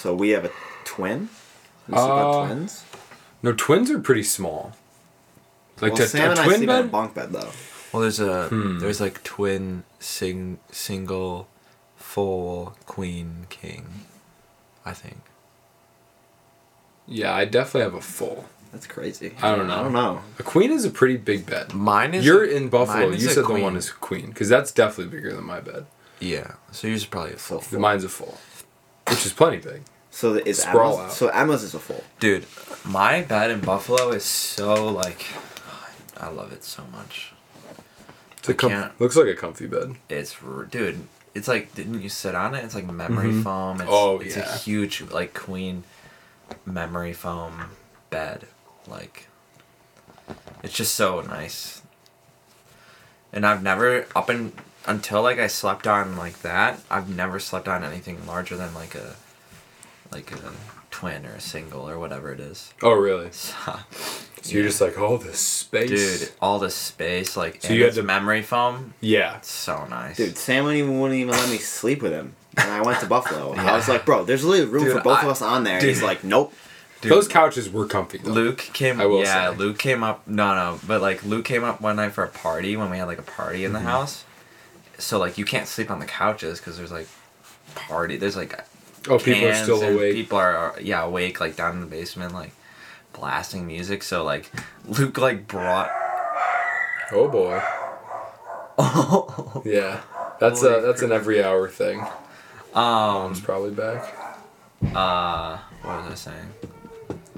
So we have a twin. We sleep on Uh, twins. No, twins are pretty small. Like well, to, Sam a and I twin sleep in a bed. bunk bed though. Well, there's a Hmm. there's like twin sing single full queen king, I think. Yeah, I definitely have a full. That's crazy. I don't know. I don't know. A queen is a pretty big bed. Mine is You're a- in Buffalo. mine is You a said queen. the one is queen because that's definitely bigger than my bed. yeah. So yours is probably a full. Mine's a full, which is plenty big. So the- is Sprawl Emma's, out. so Emma's is a full. Dude, my bed in Buffalo is so like, I love it so much. It's a I com- can't- looks like a comfy bed. It's r- dude. It's like didn't you sit on it? It's like memory Mhm. foam. It's, Oh, it's yeah. a huge like queen memory foam bed. Like it's just so nice. And I've never up in until like I slept on like that. I've never slept on anything larger than like a like a twin or a single or whatever it is. Oh, really? So, So you're just like, oh, this space. dude, all the space like So and you had the memory foam. Yeah. It's so nice. Dude, Sam wouldn't even, wouldn't even let me sleep with him. And I went to Buffalo, I was like, bro, there's literally room Dude, for both I- of us on there. And dude. he's like, nope. Dude, Those couches were comfy. Though. Luke came. I will yeah, say. Luke came up. No, no, but like Luke came up one night for a party when we had like a party in the Mm-hmm. house. So like you can't sleep on the couches because there's like party. There's like oh, people are still awake. People are yeah awake like down in the basement like blasting music. So like Luke like brought. Oh boy. Oh. Yeah. That's Holy a that's an every hour thing. Um. Mom's probably back. Uh. What was I saying?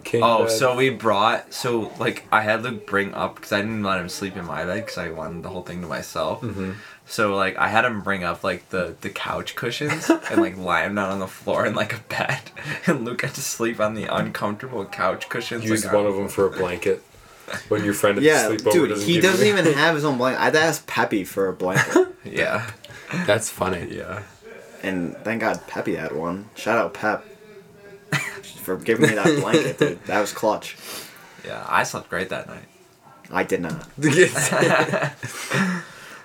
King Oh, bed. so we brought so like I had to bring up because I didn't let him sleep in my bed because I wanted the whole thing to myself. Mhm. So like I had him bring up like the the couch cushions and like lie him down on the floor in like a bed, and Luke had to sleep on the uncomfortable couch cushions. Use like, one of them for a blanket. When your friend at Yeah, the sleepover dude, doesn't he doesn't you- even have his own blanket. I had to ask Peppy for a blanket. Yeah, That's funny. yeah. and thank God Peppy had one. Shout out Pep for giving me that blanket, dude. That was clutch. Yeah, I slept great that night. I did not.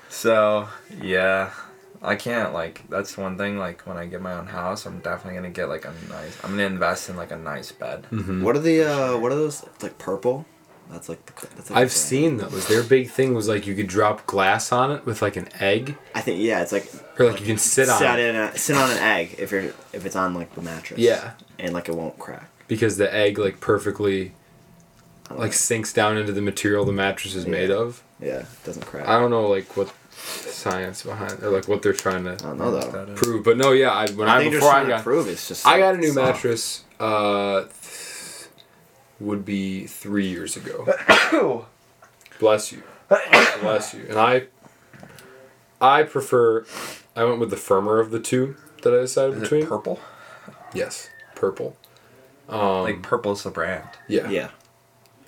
So yeah, I can't like that's one thing. Like when I get my own house, I'm definitely gonna get like a nice. I'm gonna invest in like a nice bed. Mhm. What are the uh what are those it's like purple? That's like the that's like I've the- seen those. Their big thing was like you could drop glass on it with like an egg, I think yeah, it's like or like you can sit on sit it in a, sit on an egg if you're if it's on like the mattress. Yeah. And like it won't crack. because the egg like perfectly like know. sinks down into the material the mattress is made of. Yeah, it doesn't crack. I don't know like what science behind or like what they're trying to I don't know though. That is- prove, but no, yeah, I when I I, think before I got prove it's just. I got a new soft. mattress. Uh, th- would be three years ago. Bless you, bless you. And I, I prefer. I went with the firmer of the two that I decided Is between. it purple? yes, purple. Um, like purple's the brand. yeah, Yeah,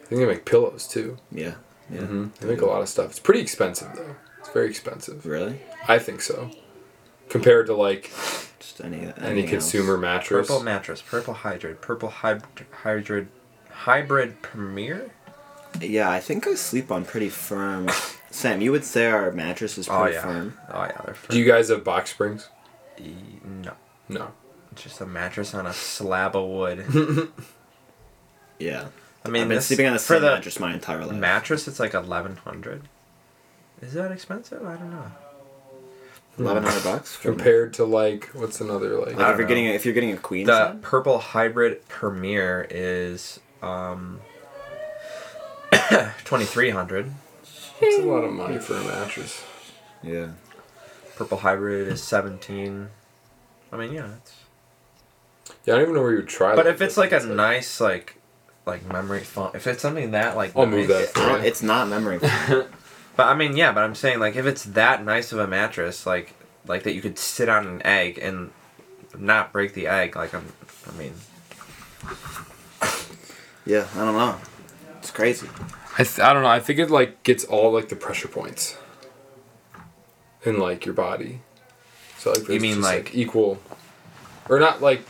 I think they make pillows too. yeah, yeah. hmm They make a lot of stuff. It's pretty expensive though. It's very expensive. Really? I think so. Compared to like Just any any consumer else. mattress. Purple mattress, purple hybrid, purple hybrid, hybrid, hybrid premier. Yeah, I think I sleep on pretty firm. Sam, you would say our mattress is pretty Oh yeah. firm. Oh yeah, they're. firm. Do you guys have box springs? E- no, No. it's just a mattress on a slab of wood. Yeah. I mean, I've been this- sleeping on the for same the mattress my entire life. mattress. It's like eleven hundred. Is that expensive? I don't know. Eleven hundred bucks. for- Compared to like what's another like? Like if you're don't getting a, if you're getting a queen. The Sam? purple hybrid premiere is um. Twenty three hundred. It's a lot of money for a mattress. Yeah. Purple hybrid is seventeen. I mean, yeah, it's. Yeah, I don't even know where you would try. But that. if it's like a nice like, like memory foam, if it's something that like. I'll move that I it's not memory. foam. But I mean, yeah, but I'm saying like if it's that nice of a mattress, like like that you could sit on an egg and not break the egg, like I'm. I mean, yeah, I don't know. It's crazy. I, th- I don't know. I think it like gets all like the pressure points in like your body. So like you mean, just, like- equal, or not like,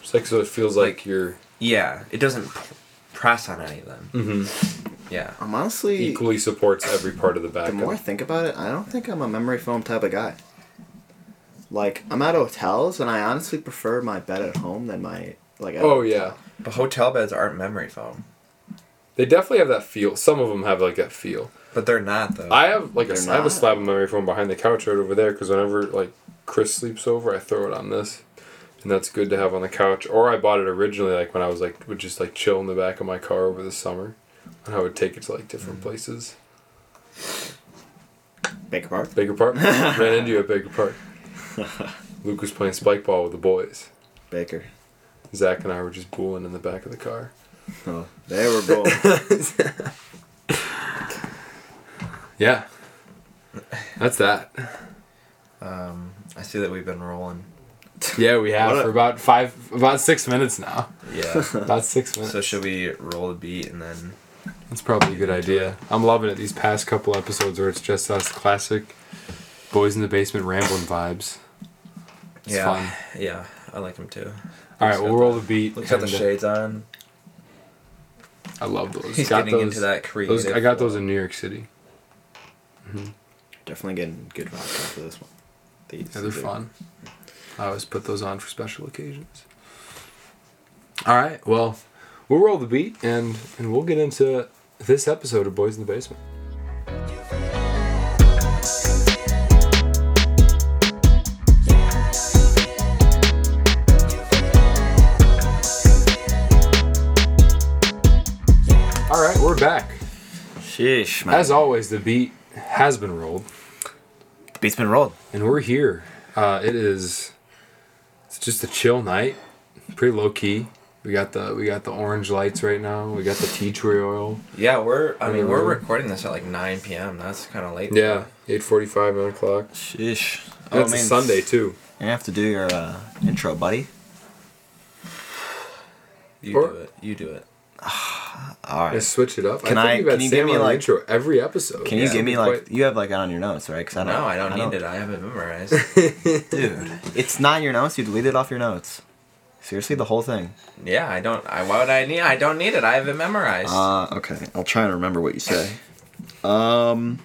just like so it feels like, you're yeah, it doesn't p- press on any of them. mm-hmm. Yeah. I'm honestly. equally supports every part of the back. The more I think about it, I don't think I'm a memory foam type of guy. Like I'm at hotels, and I honestly prefer my bed at home than my like. Oh hotel. yeah, But hotel beds aren't memory foam. they definitely have that feel. Some of them have like that feel. But they're not though. I have like a, I have a slab of memory foam behind the couch right over there because whenever like Chris sleeps over, I throw it on this, and that's good to have on the couch. Or I bought it originally like when I was like would just like chill in the back of my car over the summer, and I would take it to like different places. Baker Park. Baker Park ran into you at Baker Park. Luke was playing spike ball with the boys. Baker. Zach and I were just booling in the back of the car. Oh, they were both. Yeah, that's that. um, I see that we've been rolling. Yeah, we have What a- for about five, about six minutes now. Yeah. About six minutes. so should we roll a beat and then? That's probably a good idea. I'm loving it. These past couple episodes where it's just us, classic boys in the basement rambling vibes. It's yeah. fun. Yeah, I like them too. All right, Luke's we'll roll the- the beat. Luke's got the and, uh, shades on. I love those. He's got getting those, into that creative. those. I got those in New York City. Definitely getting good vodka for this one. These. Yeah, they're dude. fun. I always put those on for special occasions. All right, well, we'll roll the beat and and we'll get into this episode of Boys in the Basement. All right, we're back. Sheesh, man. As always, the beat has been rolled. Beat's been rolled. and we're here. Uh, it is. It's just a chill night, pretty low key. We got the we got the orange lights right now. We got the tea tree oil. Yeah, we're. I mean, we're recording this at like 9 p.m. That's kind of late. Yeah, eight forty five, nine o'clock. Sheesh. And it's a Sunday too. You have to do your uh, intro, buddy. You Or- do it. You do it. All right. Switch it up. Can I I- think had can you Sam give me, on like- intro every episode. Can you Yeah. give me Quite- like you have like it on your notes, right? Cause I don't. No, I don't need it. I have it memorized. Dude, it's not in your notes. You deleted it off your notes. Seriously, the whole thing. yeah, I don't. I why would I need? I don't need it. I have it memorized. Uh, okay. I'll try and remember what you say. Um,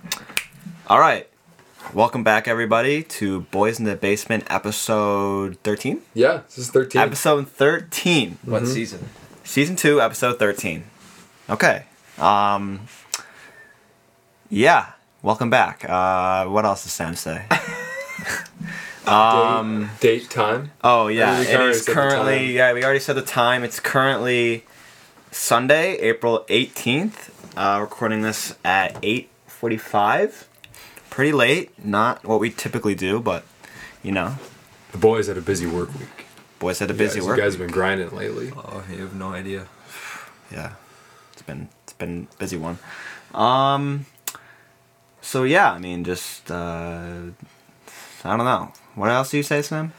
all right. Welcome back, everybody, to Boys in the Basement, episode thirteen. Yeah, this is thirteen. Episode thirteen, what mhm. season? season two, episode thirteen. Okay. Um. Yeah. Welcome back. Uh, what else does Sam say? um. Date time. Oh yeah, we it already said the currently. time. Yeah, we already said the time. It's currently Sunday, April eighteenth. Uh, recording this at eight forty-five. Pretty late. Not what we typically do, but you know, The boys had a busy work week. boys had a You busy guys, work. You guys have been grinding lately. Oh, you have no idea. yeah, it's been it's been a busy one. Um. So yeah, I mean, just uh, I don't know. What else do you say, Sam?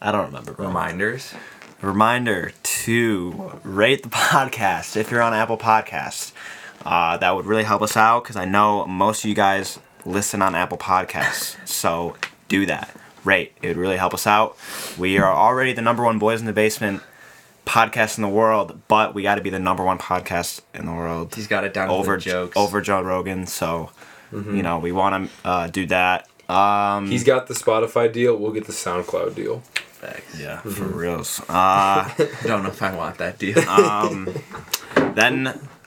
I don't remember. bro. Reminders. reminder to rate the podcast if you're on Apple Podcasts. Uh, that would really help us out because I know most of you guys listen on Apple Podcasts. So do that. Rate. It would really help us out. We are already the number one Boys in the Basement podcast in the world, but we got to be the number one podcast in the world He's got it down over to the jokes. over Joe Rogan. So you know we want to uh, do that. Um, He's got the Spotify deal. We'll get the SoundCloud deal. Facts. yeah for reals. Uh, Don't know if I want that deal. Um, then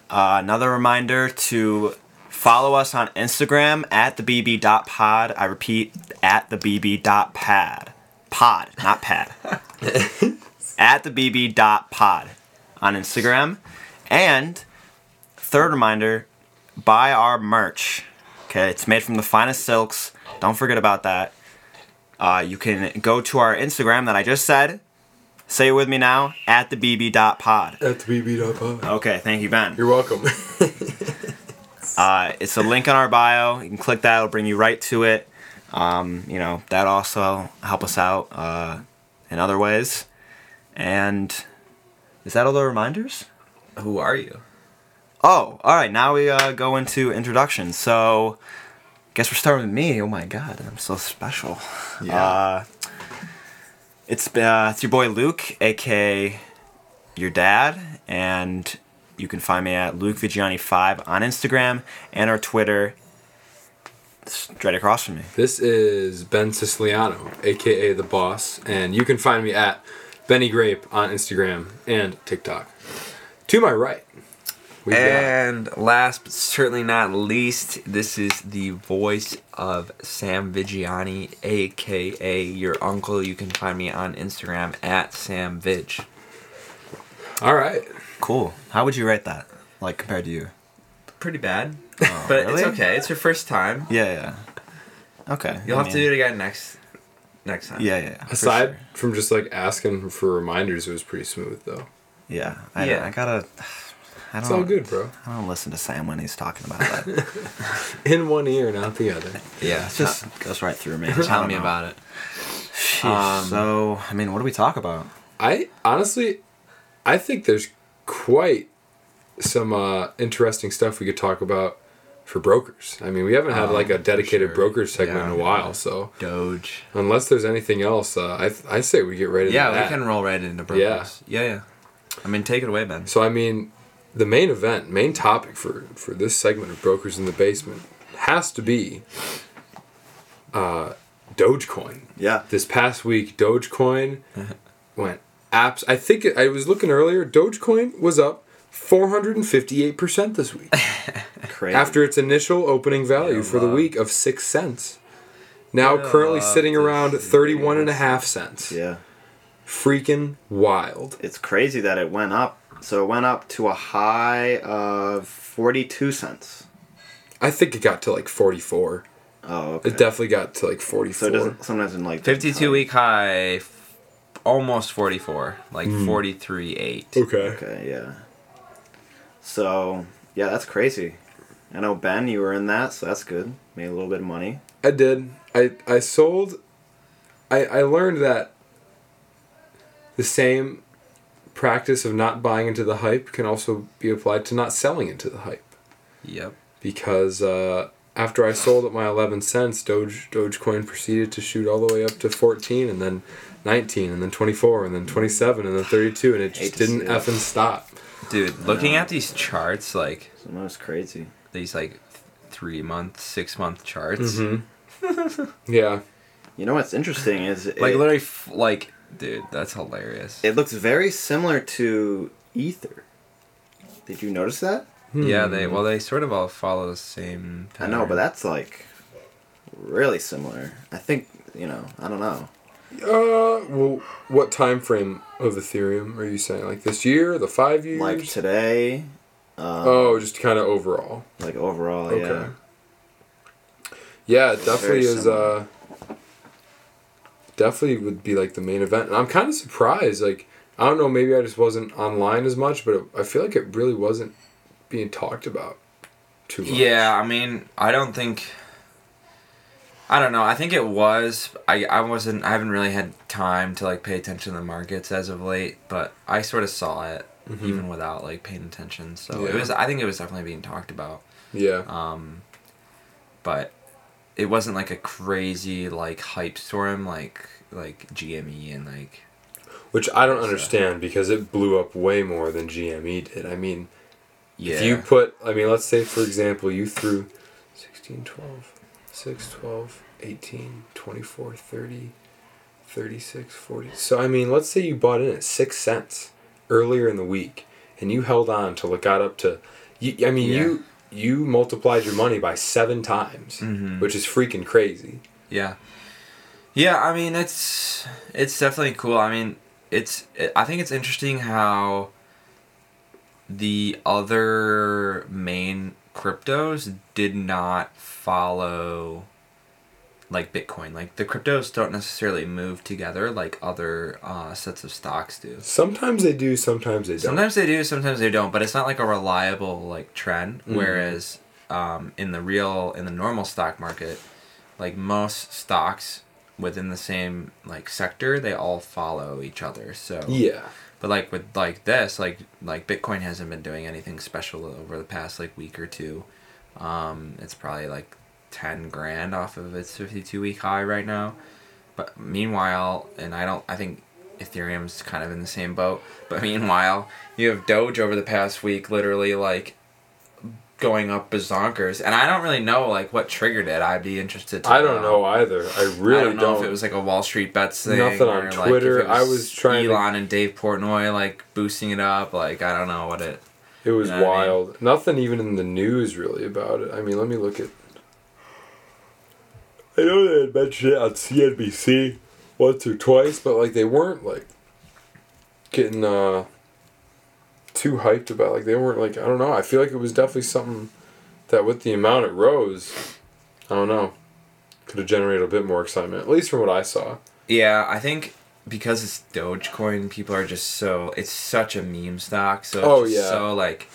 uh, another reminder to follow us on Instagram at the bb.pod. I repeat, at the bb.pad. Pod, not pad. at the bb.pod on Instagram. And third reminder, buy our merch. Okay, it's made from the finest silks. Don't forget about that. Uh, you can go to our Instagram that I just said. Say it with me now, at the bb.pod. At the BB.pod. Okay, thank you, Ben. You're welcome. Uh, it's a link on our bio. You can click that; it'll bring you right to it. Um, you know that also help us out uh, in other ways. And is that all the reminders? Who are you? Oh, all right. Now we uh, go into introductions. So, guess we're starting with me. Oh my God, I'm so special. Yeah. Uh, it's uh, it's your boy Luke, aka your dad, and you can find me at Luke Vigiani five on Instagram and our Twitter Straight across from me. This is Ben Siciliano, aka the Boss, and you can find me at Benny Grape on Instagram and TikTok. To my right, we got And last but certainly not least, this is the voice of Sam Vigiani, aka your uncle. You can find me on Instagram at Sam Vig. all right. Cool. How would you rate that? Like compared to you? Pretty bad, Oh, but really? it's okay. It's your first time. Yeah, yeah. Okay. You'll I have to do it again next next time. Yeah, yeah. for Aside sure. from just like asking for reminders, it was pretty smooth though. Yeah. I, Yeah. I gotta. I It's don't. all good, bro. I don't listen to Sam when he's talking about that. In one ear, not the other. yeah. it just goes right through me. Tell me know. about it. Sheesh. Um, so, I mean, what do we talk about? I honestly, I think there's quite some uh, interesting stuff we could talk about for brokers. I mean, we haven't had Oh, like a dedicated sure. broker segment Yeah. in a while, so Doge. unless there's anything else, uh, I I say we get right into Yeah, that. we can roll right into brokers. Yeah. yeah, I mean, take it away, Ben. So I mean, the main event, main topic for for this segment of brokers in the basement has to be uh, Dogecoin. Yeah. This past week, Dogecoin went apps. I think it, I was looking earlier. Dogecoin was up 458 percent this week Crazy. after its initial opening value Yeah, for the week of six cents. Now Yeah, currently sitting around 31 and a half cents. Yeah. Freaking wild. It's crazy that it went up. So it went up to a high of 42 cents. I think it got to like 44. Oh, okay. It definitely got to like so 44. it doesn't sometimes in like 52 week high, almost 44. Like Hmm. 43 8. Okay. Okay, yeah. So yeah, that's crazy. I know Ben, you were in that, so that's good. Made a little bit of money. I did. I I sold. I I learned that. The same practice of not buying into the hype can also be applied to not selling into the hype Yep. because uh, after I sold at my 11 cents, Doge Dogecoin proceeded to shoot all the way up to 14 and then 19 and then 24 and then 27 and then 32 and it just didn't that. effing stop. Dude, looking at these charts, like So that was crazy. these like three month, six month charts, Mm-hmm. yeah. You know what's interesting is it, like literally, f- like, dude, that's hilarious. it looks very similar to Ether. Did you notice that? Yeah, Hmm. they well, they sort of all follow the same. I know, but that's like really similar. I think you know. I don't know. Uh, well, what time frame of Ethereum are you saying? Like this year, the five years? Like today. Um, oh, just kind of overall. Like overall, Okay. yeah. Yeah, it definitely is. Uh, definitely would be like the main event, and I'm kind of surprised. Like I don't know, maybe I just wasn't online as much, but it, I feel like it really wasn't being talked about too much. Yeah, I mean, I don't think. I don't know. I think it was. I I wasn't. I haven't really had time to like pay attention to the markets as of late, but I sort of saw it Mhm. even without like paying attention. So it was. I think it was definitely being talked about. Yeah. Um, but it wasn't like a crazy like hype storm like like GME and like Which I don't understand because it blew up way more than GME did. I mean, yeah. If you put, I mean, let's say for example, you threw 16, 12, 6, 12, 18, 24, 30, 36, 40. So, I mean, let's say you bought in at 6 cents earlier in the week and you held on till it got up to, you, I mean, Yeah. you you multiplied your money by seven times, Mhm. which is freaking crazy. Yeah. Yeah, I mean it's it's definitely cool. I mean, it's it, I think it's interesting how the other main cryptos did not follow like Bitcoin. Like the cryptos don't necessarily move together like other uh, sets of stocks do. Sometimes they do, sometimes they don't. Sometimes they do, sometimes they don't, but it's not like a reliable like trend. Mhm. Whereas um, in the real in the normal stock market, like most stocks within the same like sector, they all follow each other. So yeah. but like with like this, like like Bitcoin hasn't been doing anything special over the past like week or two. Um, it's probably like ten grand off of its fifty two week high right now. But meanwhile, and I don't I think Ethereum's kind of in the same boat. But meanwhile, you have Doge over the past week literally like going up bazonkers, and I don't really know like what triggered it. I'd be interested. to I don't know either. I really I don't know don't. if it was like a Wall Street bets thing. Nothing on or, like, Twitter. it I was trying to- Elon and Dave Portnoy like boosting it up. Like I don't know what it. It was You know what I mean? wild. Nothing even in the news really about it. I mean, let me look at. I know they had mentioned it on CNBC once or twice, but like they weren't like getting uh too hyped about. Like they weren't like I don't know. I feel like it was definitely something that with the amount it rose, I don't know, could have generated a bit more excitement. At least from what I saw. Yeah, I think because it's Dogecoin, people are just so it's such a meme stock. So it's Oh, yeah. so like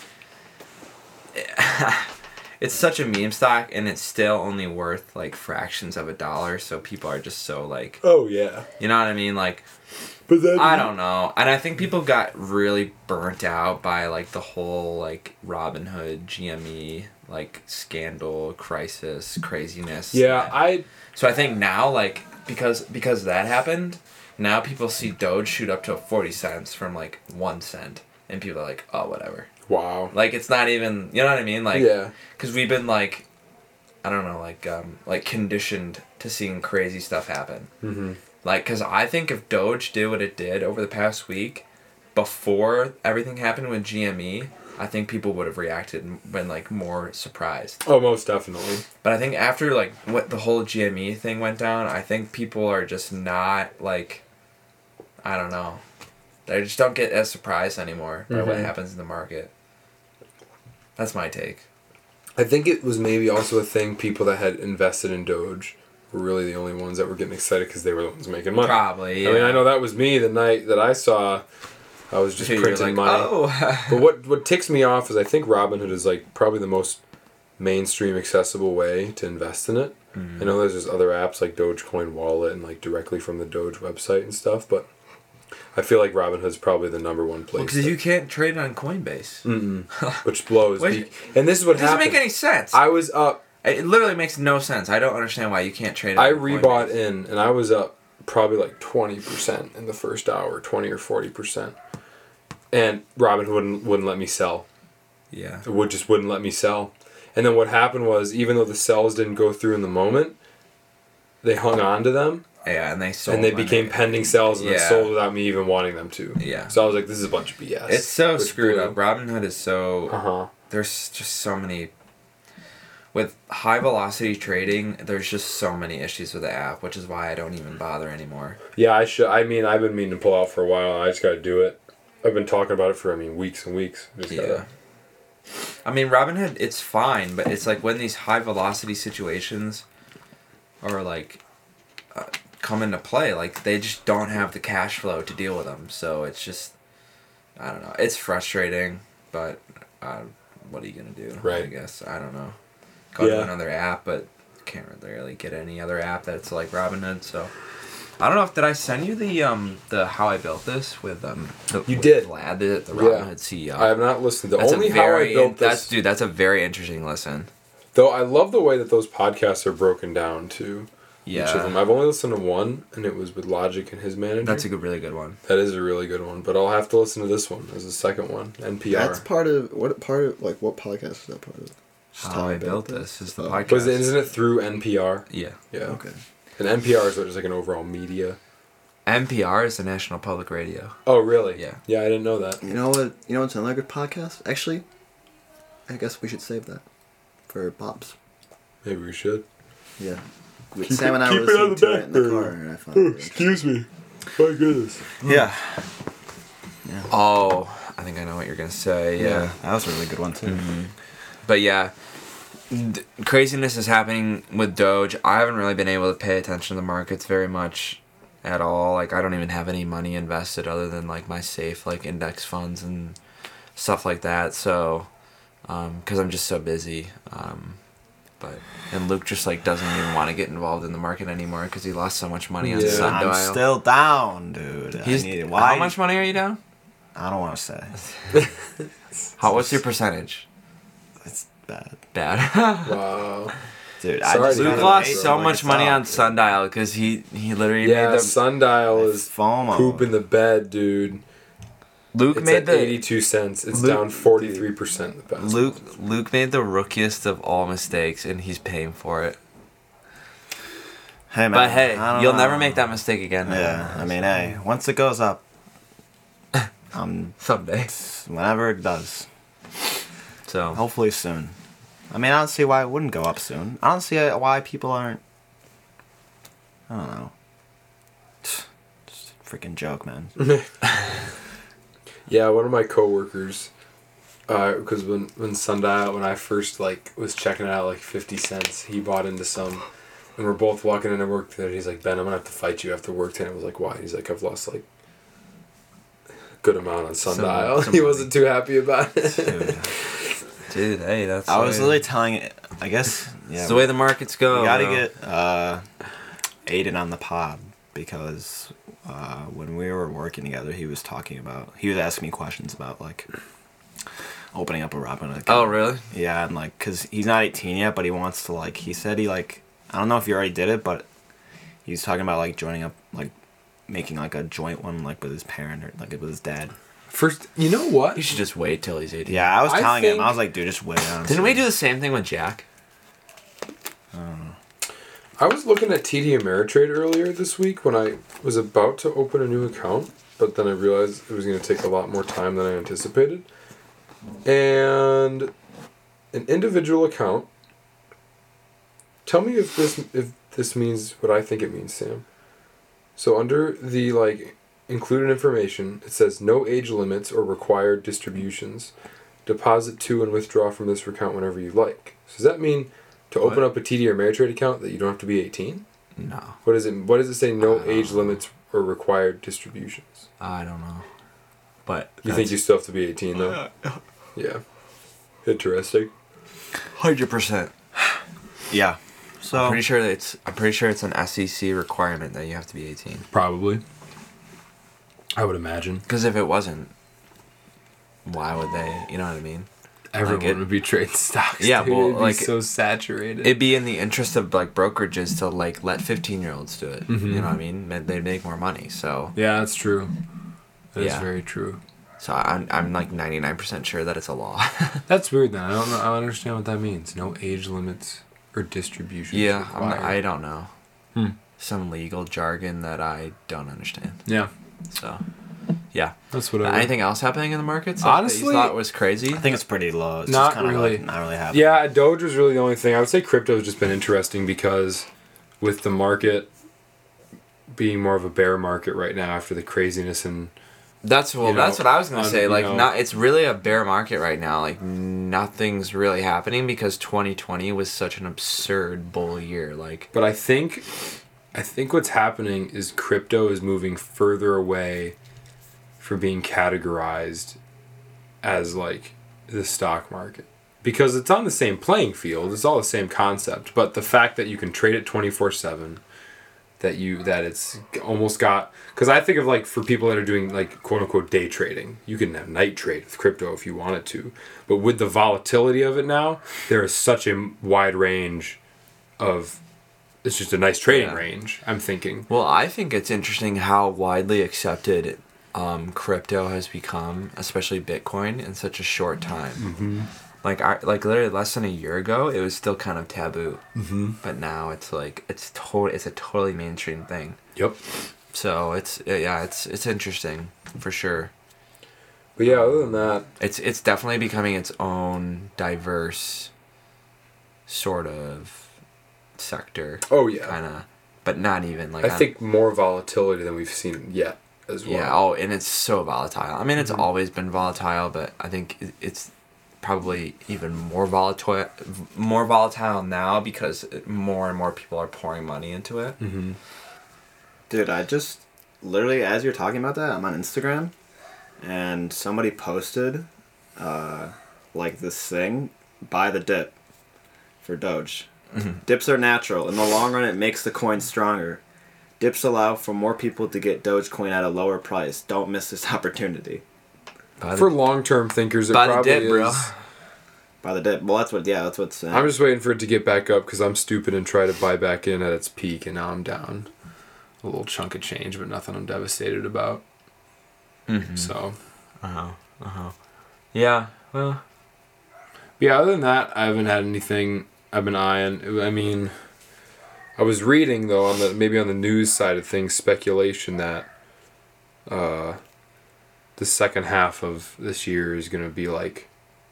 it's such a meme stock, and it's still only worth like fractions of a dollar. So people are just so like Oh yeah, you know what I mean, like. but then I don't know. And I think people got really burnt out by like the whole like Robinhood, GME, like scandal, crisis, craziness. Yeah, I So I think now like because because that happened, now people see Doge shoot up to 40 cents from like 1 cent and people are like, "Oh, whatever." Wow. Like it's not even, you know what I mean? Like yeah. cuz we've been like I don't know, like um like conditioned to seeing crazy stuff happen. Mm-hmm. Like, cause I think if Doge did what it did over the past week, before everything happened with GME, I think people would have reacted and been like more surprised. Oh, most definitely. But I think after like what the whole GME thing went down, I think people are just not like, I don't know, they just don't get as surprised anymore by what Mhm. happens in the market. That's my take. I think it was maybe also a thing people that had invested in Doge were really the only ones that were getting excited because they were the ones making money. Probably. Yeah. I mean, I know that was me the night that I saw. I was just you're printing like, money. oh. But what what ticks me off is I think Robinhood is like probably the most mainstream accessible way to invest in it. Mm-hmm. I know there's just other apps like Dogecoin Wallet and like directly from the Doge website and stuff, but I feel like Robinhood's probably the number one place. Because that- you can't trade on Coinbase. Which blows. Which- be- and this is what It doesn't happened. make any sense. I was up It literally makes no sense. I don't understand why you can't trade. it I rebought Coinbase. in and I was up probably like 20% in the first hour, 20 or 40%. And Robin wouldn't wouldn't let me sell. Yeah. It would just wouldn't let me sell. And then what happened was even though the sells didn't go through in the moment, they hung on to them Yeah, and they sold. and they became pending sales and then sold without me even wanting them to. Yeah. So I was like, this is a bunch of BS. It's so Which screwed blew. up. Robinhood is so. Uh-huh. There's just so many. With high velocity trading, there's just so many issues with the app, which is why I don't even bother anymore. Yeah, I should. I mean, I've been meaning to pull out for a while. I just got to do it. I've been talking about it for I mean weeks and weeks. Just Yeah. gotta- I mean, Robinhood, it's fine, but it's like when these high velocity situations are like uh, come into play, like they just don't have the cash flow to deal with them. So it's just, I don't know. It's frustrating, but uh, what are you gonna do? Right. I guess I don't know. Go to another app, but can't really get any other app that's like Robinhood. So. I don't know if did I send you the um the how I built this with um the, You did. Vlad the, the Yeah. Robinhood CEO. I have not listened. The That's only a how I very built that's this. dude. That's a very interesting listen. Though I love the way that those podcasts are broken down to each of them. Yeah, I've only listened to one, and it was with Logic and his manager. that's a good, really good one. that is a really good one, but I'll have to listen to this one as a second one. NPR. That's part of what part of like what podcast is that part of? Just How I built this is the Oh. podcast. was it, isn't it through NPR? Yeah, Yeah. Okay. And NPR is what, just like an overall media. NPR is the National Public Radio. Oh, really? Yeah. Yeah, I didn't know that. You know what? You know what's another good podcast? Actually, I guess we should save that for pops. Maybe we should. Yeah. Keep Sam it- and I keep were it on listening the to it back in the burner. car, and I found it. Excuse me. My goodness. Yeah. Oh, I think I know what you're gonna say. Yeah, That was a really good one too. but yeah, d- craziness is happening with Doge. I haven't really been able to pay attention to the markets very much at all. Like I don't even have any money invested other than like my safe like index funds and stuff like that. So, um, cause I'm just so busy. Um, but and Luke just like doesn't even want to get involved in the market anymore because he lost so much money on Yeah. sundial. I'm still down, dude. He's, I need, why? How much money are you down? I don't want to say. How? What's your percentage? It's bad, Bad. Wow. dude. Sorry I just Luke hear gotta that, lost wait so till much money up, on dude. sundial because he he literally Yeah, made them. Sundial is FOMO. poop in the bed, dude. Luke It's made at the 82 cents. It's Luke- down 43% Luke Luke made the rookiest of all mistakes, and he's paying for it. Hey man. But hey, you'll know. never make that mistake again. Yeah, I mean, hey, once it goes up, um, someday. whenever it does, So hopefully soon. I mean, I don't see why it wouldn't go up soon. I don't see why people aren't. I don't know. Just a freaking joke, man. Yeah, one of my coworkers, because when when Sundial, when I first like was checking out like fifty cents, he bought into some, and we're both walking into work today. He's like, Ben, I'm gonna have to fight you after work today. I was like, why? He's like, I've lost like a good amount on Sundial. some he wasn't too happy about it. dude, dude, hey, that's. I was way- literally telling it. I guess. Yeah. It's the way the markets go. we gotta bro. get uh, Aiden on the pod because uh, when we were working together, he was talking about. He was asking me questions about like opening up a Robin account. Oh really? Yeah, and like, cause he's not 18 yet, but he wants to like. He said he like. I don't know if you already did it, but he's talking about like joining up, like making like a joint one, like with his parent or like with his dad. First, you know what? You should just wait till he's eighteen. Yeah, I was I telling him. I was like, dude, just wait. on. Didn't we do the same thing with Jack? I was looking at TD Ameritrade earlier this week when I was about to open a new account, but then I realized it was going to take a lot more time than I anticipated. And an individual account. Tell me if this if this means what I think it means, Sam. So under the like included information, it says no age limits or required distributions. Deposit to and withdraw from this account whenever you like. So does that mean to open What? up a TD or Ameritrade account that you don't have to be 18? No, What is it? What does it say? No age know. limits or required distributions. I don't know. But You think you still have to be 18 though? Yeah. Interesting. hundred percent. Yeah. So I'm pretty sure that it's. I'm pretty sure it's an SEC requirement that you have to be eighteen. Probably. I would imagine. Because if it wasn't, why would they? You know what I mean? Everyone it- would be trading stocks. Yeah, dude. well, It'd be like- so saturated. It'd be in the interest of like brokerages to like let fifteen year olds do it. Mhm. You know what I mean? They'd make more money. So yeah, that's true. That is Yeah. very true. so I'm I'm like ninety nine percent sure that it's a law. That's weird. Then I don't know. I don't understand what that means. No age limits or distribution. yeah, I'm not. I don't know. Hmm. Some legal jargon that I don't understand. Yeah, So yeah. that's what I. Anything else happening in the markets? that- that Honestly- you thought was crazy. I think it's pretty low. It's Not just kind of really. like not really happening. Yeah, Doge was really the only thing. I would say crypto's just been interesting because with the market being more of a bear market right now after the craziness and That's well. you know, that's what I was gonna on, say. you Like, know- not. It's really a bear market right now. Like, nothing's really happening because 2020 was such an absurd bull year. Like, but I think I think what's happening is crypto is moving further away from being categorized as like the stock market because it's on the same playing field. It's all the same concept, but the fact that you can trade it 24/7 that you that it's almost got because I think of like for people that are doing like quote unquote day trading, you can have night trade with crypto if you wanted to, but with the volatility of it now, there is such a wide range of it's just a nice trading Yeah. range. I'm thinking. well, I think it's interesting how widely accepted um, crypto has become, especially Bitcoin, in such a short time. Mm-hmm. Like, I like literally less than a year ago, it was still kind of taboo, Mm-hmm. but now it's like it's total. It's a totally mainstream thing. Yep. So it's yeah, it's it's interesting for sure. But yeah, other than that, It's it's definitely becoming its own diverse sort of sector, oh yeah, kind of, but not even like I think more volatility than we've seen yet as well. yeah. Oh, and it's so volatile. I mean, it's Mhm. always been volatile, but I think it's probably even more volatile more volatile now because more and more people are pouring money into it. Mm-hmm. Dude, I just literally as you're talking about that, I'm on Instagram, and somebody posted, uh, like this thing, buy the dip, for Doge. Mhm. Dips are natural. In the long run, it makes the coin stronger. Dips allow for more people to get Dogecoin at a lower price. Don't miss this opportunity. Buy the- For long-term thinkers, it buy the probably dip, is. bro. Buy the dip. Well, that's what. Yeah, that's what's. saying. I'm just waiting for it to get back up because I'm stupid and try to buy back in at its peak, and now I'm down a little chunk of change, but nothing I'm devastated about. Mhm. So Uh huh. Uh huh. Yeah. Well. Yeah, other than that, I haven't had anything I've been eyeing. I mean, I was reading though on the maybe on the news side of things speculation that uh, the second half of this year is gonna be like,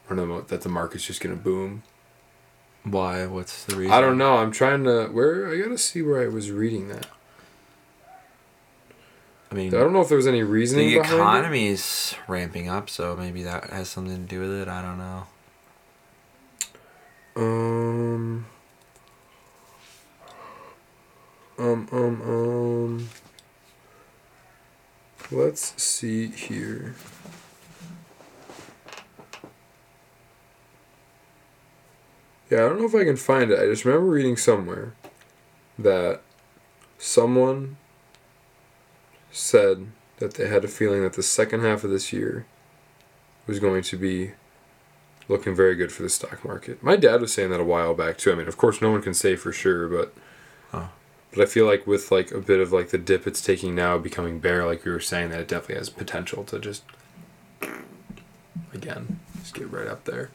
I don't know that the market's just gonna boom. Why? What's the reason? I don't know. I'm trying to where I gotta see where I was reading that. I mean, I don't know if there was any reasoning the it. economy's ramping up, so maybe that has something to do with it. I don't know. Um. Um, um, um. Let's see here. Yeah, I don't know if I can find it. I just remember reading somewhere that someone said that they had a feeling that the second half of this year was going to be looking very good for the stock market. My dad was saying that a while back too. I mean, of course, no one can say for sure, but Huh. But I feel like with like a bit of like the dip it's taking now becoming bear, like we were saying, that it definitely has potential to just again just get right up there.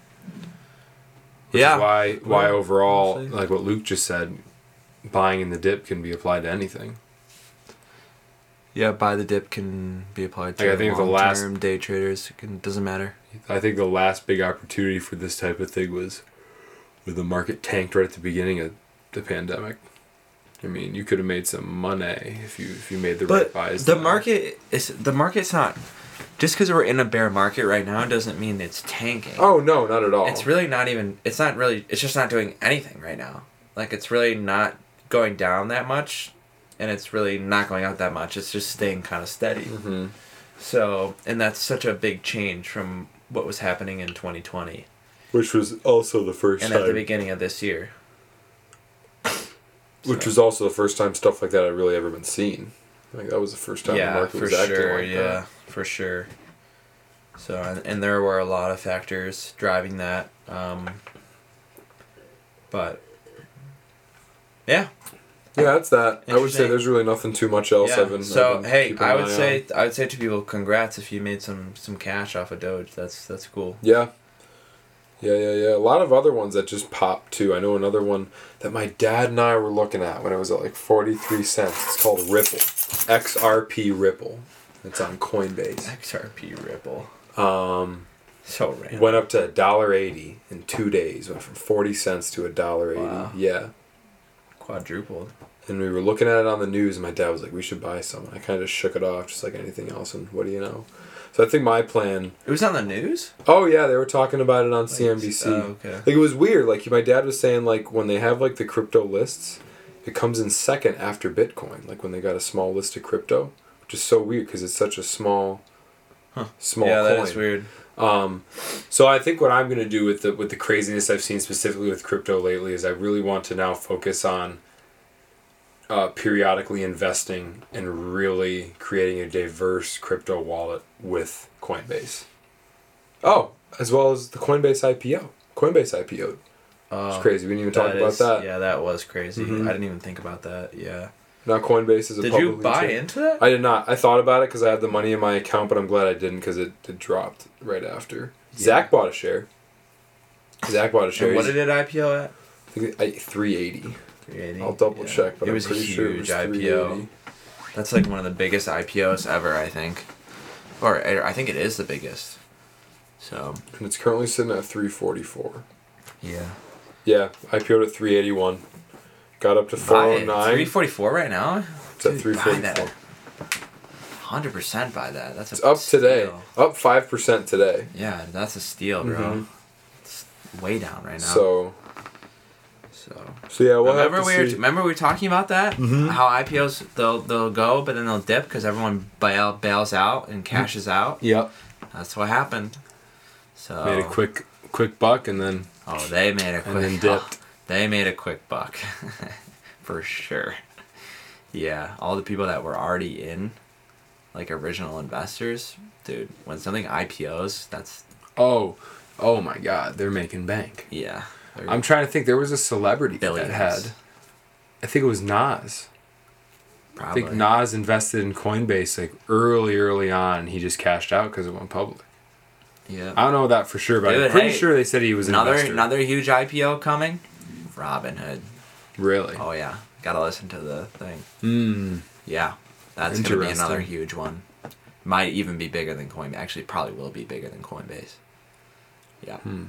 Which Yeah. Why why Well, overall, we'll like what Luke just said, buying in the dip can be applied to anything. Yeah, buy the dip can be applied to Like, I think the last- day traders. It can, doesn't matter. I think the last big opportunity for this type of thing was when the market tanked right at the beginning of the pandemic. I mean, you could have made some money if you if you made the right But buys. the then. market is the market's not just because we're in a bear market right now doesn't mean it's tanking. Oh no, not at all. It's really not even. It's not really. It's just not doing anything right now. Like it's really not going down that much, and it's really not going up that much. It's just staying kind of steady. hmm So, and that's such a big change from what was happening in 2020 Which was also the first and time. at the beginning of this year. Which was also the first time stuff like that had really ever been seen. Like that was the first time the yeah, market for was acting sure. like yeah, that. for sure. So, and, and there were a lot of factors driving that. Um, but yeah, Yeah, that's that. I would say there's really nothing too much else. yeah. I've been, so I've been hey, I would say on. I would say to people, congrats if you made some some cash off of Doge. That's that's cool. Yeah. Yeah, yeah, yeah. A lot of other ones that just popped too. I know another one that my dad and I were looking at when it was at like 43 cents. It's called Ripple. XRP Ripple. It's on Coinbase. XRP Ripple. Um, So random. went up to a dollar eighty in two days. Went from 40 cents to a dollar eighty. Wow. Yeah. Quadrupled. And we were looking at it on the news, and my dad was like, "We should buy some." I kind of just shook it off, just like anything else. And what do you know? So I think my plan. It was on the news. Oh yeah, they were talking about it on Like, CNBC. Oh, okay. Like it was weird. Like my dad was saying, like when they have like the crypto lists, it comes in second after Bitcoin. Like when they got a small list of crypto, which is so weird because it's such a small, Huh. small yeah, coin. that is weird. Um, so I think what I'm gonna do with the with the craziness I've seen specifically with crypto lately is I really want to now focus on uh, periodically investing and really creating a diverse crypto wallet with Coinbase. Oh, as well as the Coinbase IPO. Coinbase IPO. Uh, It's crazy. We didn't even talk that about is- that. Yeah, that was crazy. Mhm. I didn't even think about that. Yeah. Now Coinbase is a Did you buy traded- into that? I did not. I thought about it because I had the money in my account, but I'm glad I didn't because it, it dropped right after. Yeah. Zach bought a share. Zach bought a share. And what did it IPO at? I think 380. 380. I'll double Yeah. check, but it I'm was a huge sure was IPO. That's like one of the biggest IPOs ever, I think. Or I think it is the biggest. So And it's currently sitting at 344. yeah. Yeah, IPO'd at 381. Got up to 409. Three forty four right now. It's at 344. Hundred percent buy that. That's a It's up today. Up 5% today. Yeah, that's a steal, bro. Mhm. It's way down right now. So, so. so yeah, we'll remember we were see. remember we were talking about that Mhm. how IPOs they'll they'll go but then they'll dip because everyone bail, bails out and cashes out. Yep. That's what happened. So Made a quick quick buck and then Oh, they made a quick. and then dipped. they made a quick buck, for sure. Yeah, all the people that were already in, like original investors, dude. When something IPOs, that's Oh, oh my God, they're making bank. yeah. I'm trying to think. There was a celebrity Billions. that had. I think it was Nas. I Probably. think Nas invested in Coinbase like early, early on. He just cashed out because it went public. Yeah. I don't know that for sure, but I'm pretty hey, sure they said he was Another investor. another huge IPO coming. Robinhood. Really? Oh yeah, gotta listen to the thing. Hmm. Yeah, that's gonna be another huge one. Might even be bigger than Coinbase. Actually, probably will be bigger than Coinbase. Yeah. Hmm.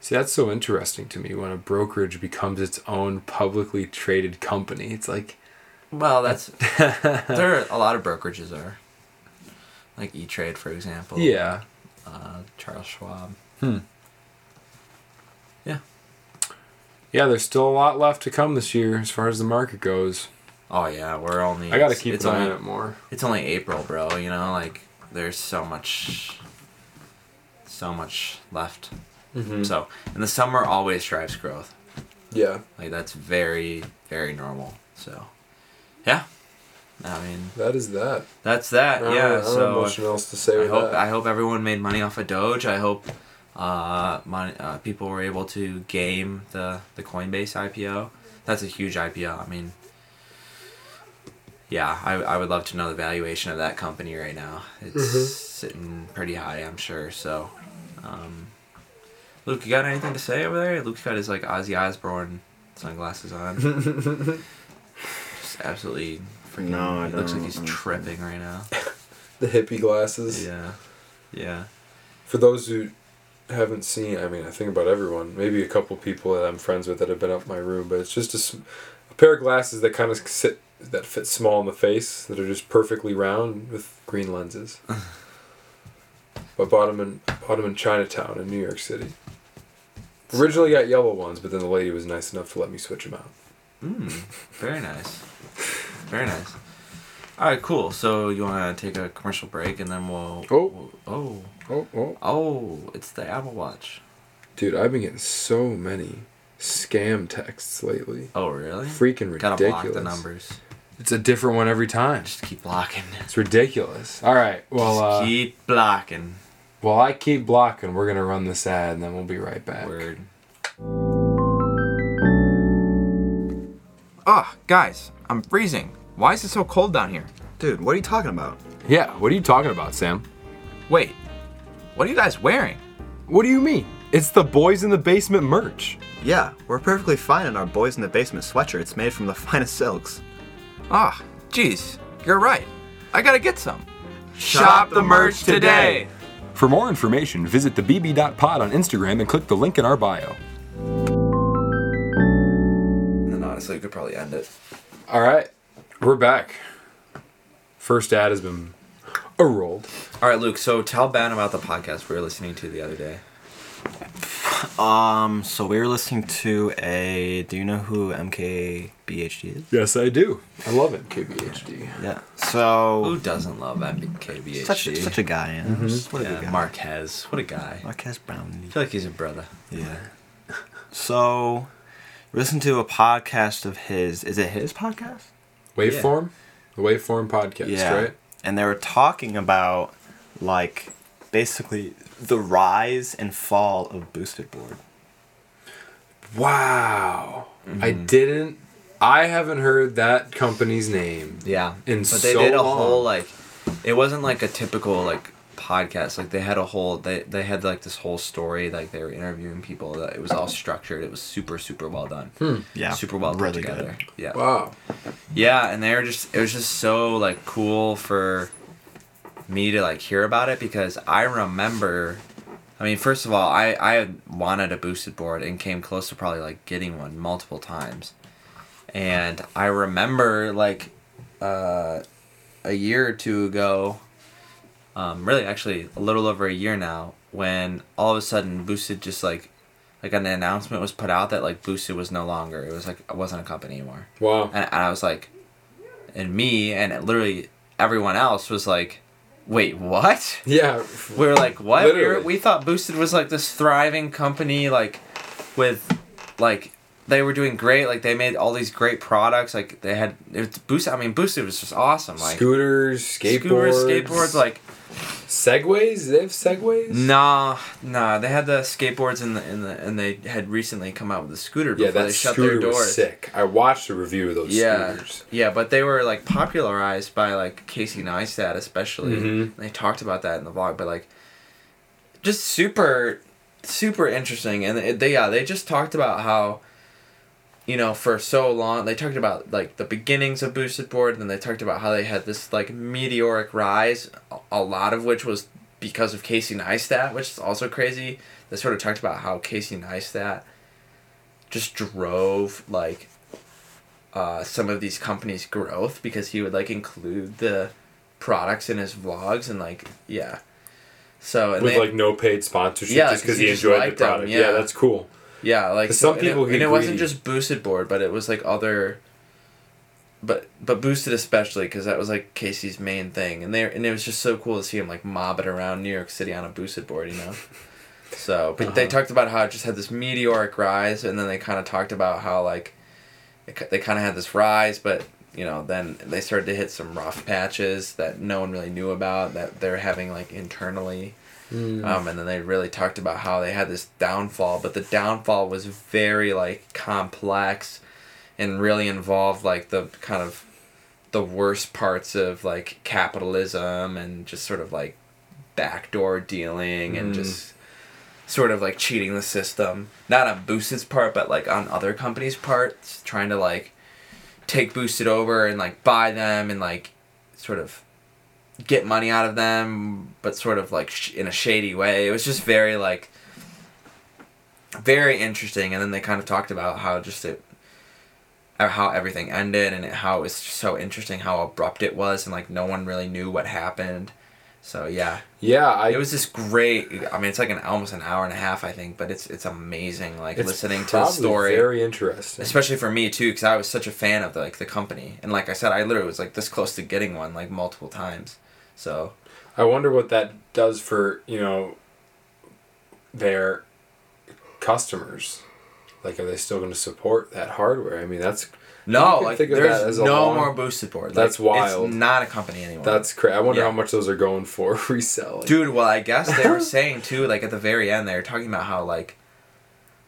See, that's so interesting to me when a brokerage becomes its own publicly traded company. It's like, Well, that's there. Are, a lot of brokerages are, like E Trade, for example. yeah. Uh, Charles Schwab. Hmm. Yeah. Yeah, there's still a lot left to come this year as far as the market goes. Oh yeah, we're only. I gotta keep it's an eye only, on it more. It's only April, bro. You know, like there's so much, so much left. Mm-hmm. So, and the summer always drives growth. Yeah, Like that's very, very normal. So, yeah. I mean, that is that. that's that. I yeah. So much else to say I hope that. I hope everyone made money off of Doge. I hope uh, money, uh, people were able to game the the Coinbase IPO. That's a huge IPO. I mean, yeah, I, I would love to know the valuation of that company right now. It's Mhm. sitting pretty high, I'm sure. So, um, Luke, you got anything to say over there? Luke's got his like Ozzy Osbourne sunglasses on. Just absolutely freaking. No, I it looks like he's tripping right now. the hippie glasses. Yeah, yeah. For those who haven't seen, I mean, I think about everyone. Maybe a couple people that I'm friends with that have been up my room, but it's just a pair of glasses that kind of sit that fit small in the face that are just perfectly round with green lenses. I bought them in bought 'em in Chinatown in New York City. Originally got yellow ones, but then the lady was nice enough to let me switch them out. Mm, very nice. Very nice. All right, cool. So you want to take a commercial break and then we'll. Oh. we'll- oh. Oh, oh, Oh, it's the Apple Watch. dude! I've been getting so many scam texts lately. Oh, really? Freaking ridiculous. Gotta block the numbers. It's a different one every time. Just keep blocking. It's ridiculous. All right. Well, Just uh, keep blocking. While I keep blocking, we're gonna run this ad, and then we'll be right back. Word. Ah, guys, I'm freezing. Why is it so cold down here? Dude, what are you talking about? Yeah. What are you talking about, Sam? Wait, what are you guys wearing? What do you mean? It's the boys in the basement merch. Yeah, we're perfectly fine in our Boys in the Basement sweatshirts made from the finest silks. Ah, jeez, you're right. I gotta get some. Shop the merch today. For more information, visit the thebb.pod on Instagram and click the link in our bio. And then honestly, you could probably end it. All right, we're back. First ad has been rolled. All right, Luke. So tell Ben about the podcast we were listening to the other day. Um, so we were listening to a. Do you know who MKBHD is? Yes, I do. I love it, KBHD. Yeah. So Who doesn't love MKBHD? such such a guy, you know? Just What yeah, good guy. Marques. What a guy. Marques Brown. I feel like he's a brother. Yeah. So, listen to a podcast of his. Is it his podcast? Waveform, the Waveform podcast, right? And they were talking about, like, basically the rise and fall of Boosted Board. Wow. I Mm-hmm. didn't. I haven't heard that company's name. Yeah. In but they so did a long. whole like, it wasn't like a typical like podcast. Like they had a whole they they had like this whole story. Like they were interviewing people. That it was all structured. It was super super well done. Yeah. Super well put really together. Yeah. Wow. Yeah, and they were just it was just so like cool for me to like hear about it because I remember I mean, first of all, I I wanted a boosted board and came close to probably like getting one multiple times. And I remember like uh a year or two ago um really actually a little over a year now when all of a sudden boosted just like like an announcement was put out that like boosted was no longer it was like it wasn't a company anymore Wow. and, and I was like, and me and literally everyone else was like, wait, what? Yeah. We were like, what? We, were, we thought Boosted was like this thriving company, like with, like they were doing great. Like they made all these great products. Like they had it Boosted. I mean, Boosted was just awesome. Like Scooters, skateboards. scooters, skateboards, like Segways? They have segways? Nah, nah. They had the skateboards in the in the and they had recently come out with the scooter before Yeah, that they shut scooter their doors. was sick. I watched a review of those Yeah, scooters. yeah, but they were like popularized by like Casey Neistat especially. Mhm. They talked about that in the vlog, but like, just super, super interesting. And they yeah they just talked about how, you know, for so long they talked about like the beginnings of boosted board, and then they talked about how they had this like meteoric rise, a- lot of which was because of Casey Neistat, which is also crazy. They sort of talked about how Casey Neistat just drove like uh, some of these companies' growth because he would like include the products in his vlogs and like yeah. So and With they, like no paid sponsorship Yeah, just 'cause because he he enjoyed the product. yeah. yeah, that's cool. yeah like so- some and it- people and it, wasn't just boosted board but it was like other. But but boosted especially because that was like Casey's main thing and they and it was just so cool to see him like mobbing around New York City on a boosted board you know. So, but they Uh-huh. talked about how it just had this meteoric rise, and then they kind of talked about how like, it, they kind of had this rise, but you know, then they started to hit some rough patches that no one really knew about that they're having like internally, um, and then they really talked about how they had this downfall, but the downfall was very like complex, and really involved like the kind of, the worst parts of like capitalism and just sort of like, backdoor dealing and Mm. just sort of like cheating the system. Not on Boosted's part, but like on other companies' parts, trying to like take Boosted over and like buy them and like sort of get money out of them, but sort of like sh- in a shady way. It was just very like very interesting. And then they kind of talked about how just it. How everything ended and how it was so interesting how abrupt it was and like no one really knew what happened. So yeah, Yeah, I it was this great. I mean, it's like an almost an hour and a half, I think, but it's it's amazing. Like it's listening to the story, Very interesting. especially for me too, because I was such a fan of the, like the company, and like I said, I literally was like this close to getting one like multiple times. So I wonder what that does for you know their customers. Like, are they still going to support that hardware? I mean, that's no, like think there's that no long- more boosted board. Like, That's wild. It's not a company anymore. that's crazy. I wonder Yeah. how much those are going for reselling. Dude, well, I guess they were saying too, like at the very end, they were talking about how like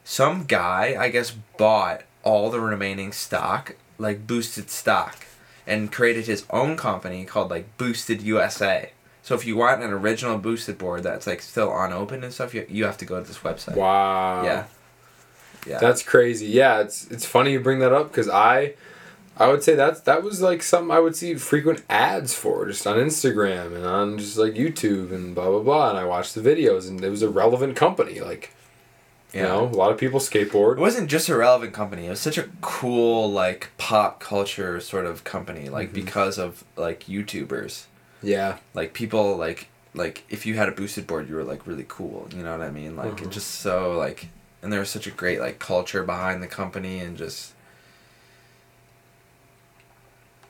some guy, I guess, bought all the remaining stock, like boosted stock, and created his own company called like Boosted USA. So if you want an original boosted board that's like still unopened and stuff, you, you have to go to this website. Wow. Yeah. Yeah. That's crazy. Yeah, it's it's funny you bring that up because I, I would say that that was like something I would see frequent ads for just on Instagram and on just like YouTube and blah blah blah. And I watched the videos and it was a relevant company. Like, you Yeah. know, a lot of people skateboard. It wasn't just a relevant company. It was such a cool like pop culture sort of company, like Mhm. because of like YouTubers. Yeah. like people like like if you had a boosted board you were like really cool you know what i mean like Mhm. it just so like and there was such a great like culture behind the company and just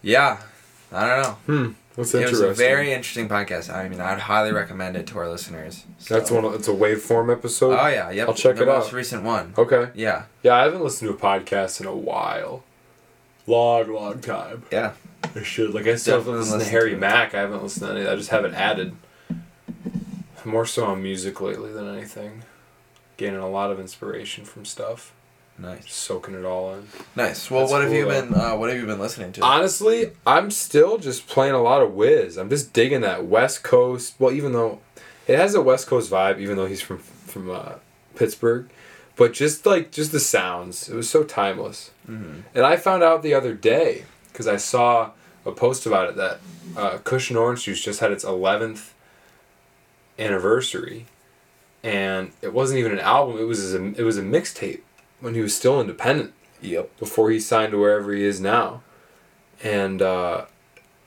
yeah i don't know Hmm. That's it interesting. was a very interesting podcast i mean i'd highly recommend it to our listeners That's one. It's a waveform episode. oh yeah yep I'll check the it most out. recent one Okay. yeah Yeah, I haven't listened to a podcast in a while. Long, long time. yeah I should. Like I still haven't listened to Harry to. Mack. I haven't listened to any. I just haven't added. More so on music lately than anything. Gaining a lot of inspiration from stuff. nice soaking it all in. nice well That's what have you been uh, what have you been listening to Honestly, I'm still just playing a lot of Wiz. I'm just digging that West Coast. Well, even though it has a West Coast vibe, even though he's from from uh, Pittsburgh, but just like just the sounds, it was so timeless. Mhm. And I found out the other day because I saw a post about it that uh, Kush and Orange Juice just had its 11th anniversary, and it wasn't even an album. It was a, it was a mixtape when he was still independent yep before he signed to wherever he is now, and uh,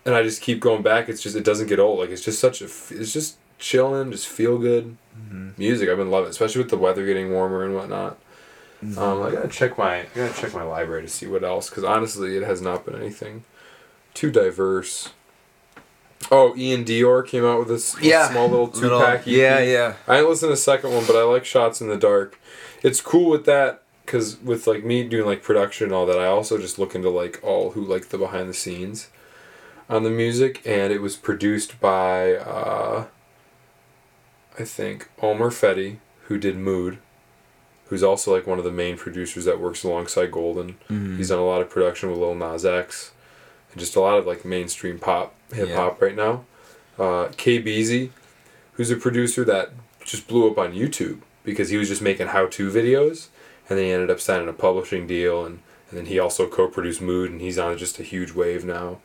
and I just keep going back. It's just it doesn't get old. Like it's just such a it's just chilling, just feel good Mhm. music. I've been loving, it, especially with the weather getting warmer and whatnot. Um, I gotta check my I gotta check my library to see what else because honestly, it has not been anything too diverse. Oh, iann dior came out with this Yeah. small little two pack. yeah yeah I ain't listened to the second one, but I like Shots in the Dark. It's cool with that because with like me doing like production and all that, I also just look into like all who like the behind the scenes on the music, and it was produced by uh, I think Omer Fedi, who did Mood, who's also like one of the main producers that works alongside Golden. Mm. He's done a lot of production with Lil Nas X, and just a lot of like mainstream pop, hip hop right now. Uh, KBeaZy, who's a producer that just blew up on YouTube because he was just making how-to videos, and then he ended up signing a publishing deal, and, and then he also co-produced Mood, and he's on just a huge wave now.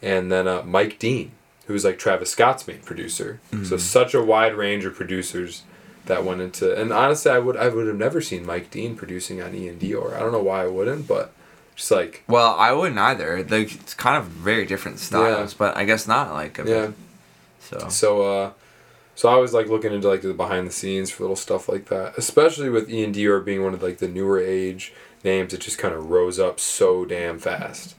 And then uh, Mike Dean, who's like Travis Scott's main producer. So such a wide range of producers that went into and honestly I would I would have never seen Mike Dean producing on E and D or I don't know why I wouldn't, but just like Well, I wouldn't either. They, it's kind of very different styles, but I guess not like. A yeah. So. So uh so I was like looking into like the behind the scenes for little stuff like that. Especially with E and Dior being one of like the newer age names, it just kind of rose up so damn fast.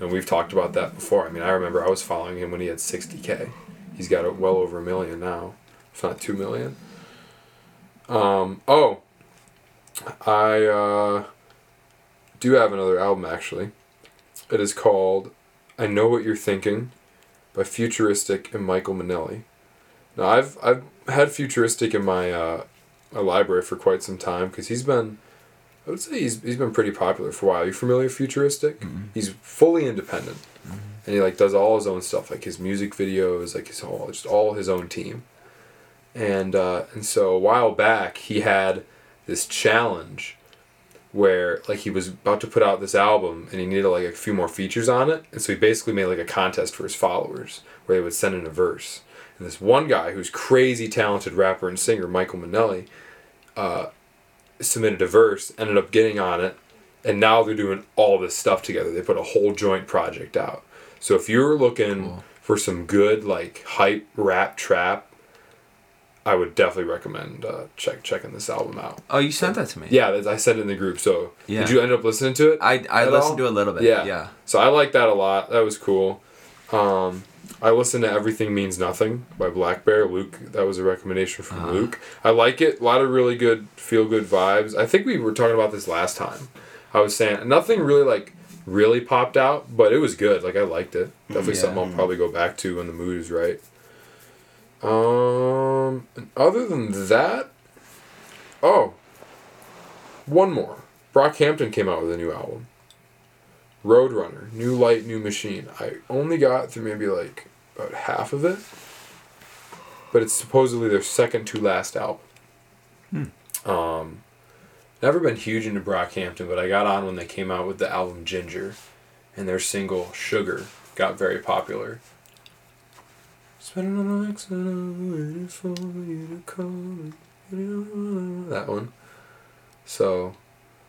And we've talked about that before. I mean, I remember I was following him when he had 60k. He's got it well over a million now, if not two million. Um, oh, I uh, do have another album actually. It is called "I Know What You're Thinking" by Futuristic and Michael Manelli. Now I've I've had Futuristic in my uh, my library for quite some time because he's been I would say he's he's been pretty popular for a while. Are you familiar with Futuristic? He's fully independent, and he like does all his own stuff, like his music videos, like his whole just all his own team. And uh, and so a while back he had this challenge where like he was about to put out this album and he needed like a few more features on it, and so he basically made like a contest for his followers where they would send in a verse. And this one guy who's crazy talented rapper and singer, Michael Manelli, uh, submitted a verse, ended up getting on it, and now they're doing all this stuff together. They put a whole joint project out. So if you're looking Cool. for some good like hype rap trap, I would definitely recommend uh, check checking this album out. Oh, you sent that to me. Yeah, I sent it in the group. So Yeah. did you end up listening to it? I I listened all? to a little bit. Yeah. Yeah. So I like that a lot. That was cool. Um, I listened to Everything Means Nothing by blackbear. Luke, that was a recommendation from Uh-huh. Luke. I like it. A lot of really good, feel good vibes. I think we were talking about this last time. I was saying nothing really like really popped out, but it was good. Like I liked it. Definitely Yeah. something I'll probably go back to when the mood is right. Um, other than that, oh, one more. Brockhampton came out with a new album. Roadrunner, New Light, New Machine. I only got through maybe like about half of it, but it's supposedly their second to last album. Um, never been huge into Brockhampton, but I got on when they came out with the album Ginger, and their single Sugar got very popular. Spending nights that I'm waiting for you to come. That one. So,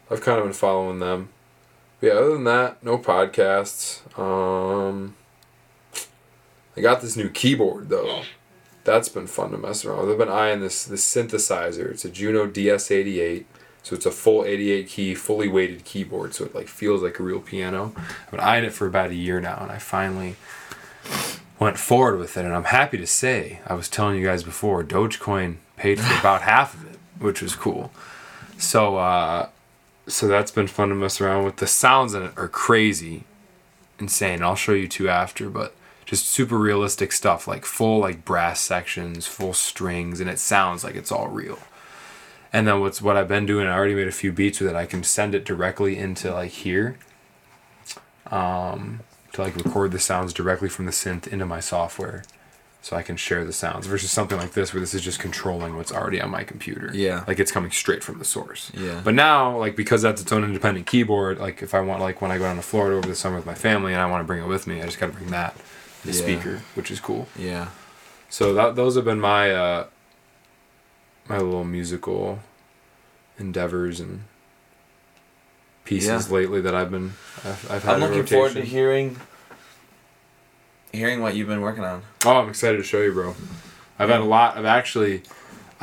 I've kind of been following them. But yeah, other than that, no podcasts. Um, I got this new keyboard though. That's been fun to mess around with. I've been eyeing this this synthesizer. It's a Juno DS88. So it's a full 88 key, fully weighted keyboard. So it like feels like a real piano. I've been eyeing it for about a year now, and I finally went forward with it. And I'm happy to say, I was telling you guys before, Dogecoin paid for about half of it, which was cool. So uh, so that's been fun to mess around with. The sounds in it are crazy, insane. I'll show you two after, but just super realistic stuff, like full like brass sections, full strings, and it sounds like it's all real. And then what's what I've been doing, I already made a few beats with it. I can send it directly into like here, um, to like record the sounds directly from the synth into my software, so I can share the sounds. Versus something like this, where this is just controlling what's already on my computer. Yeah. like it's coming straight from the source. Yeah. But now, like because that's its own independent keyboard, like if I want, like when I go down to Florida over the summer with my family and I want to bring it with me, I just got to bring that, the Yeah. speaker, which is cool. Yeah. So that those have been my uh, my little musical endeavors and pieces Yeah. lately that I've been I've, I've had. I'm in looking forward to hearing hearing what you've been working on. Oh, I'm excited to show you, bro. I've had a lot of actually.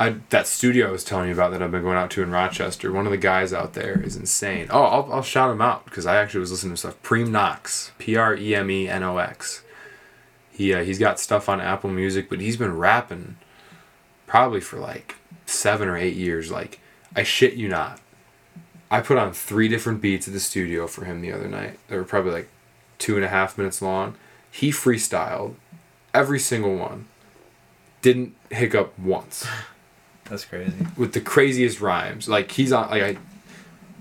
I that studio I was telling you about that I've been going out to in Rochester. One of the guys out there is insane. Oh, I'll, I'll shout him out because I actually was listening to stuff. Prem Knox, P R E M E N O X. He uh, he's got stuff on Apple Music, but he's been rapping probably for like seven or eight years. Like I shit you not. I put on three different beats at the studio for him the other night. They were probably like two and a half minutes long. He freestyled every single one didn't hiccup once That's crazy. with the craziest rhymes. Like he's on like I,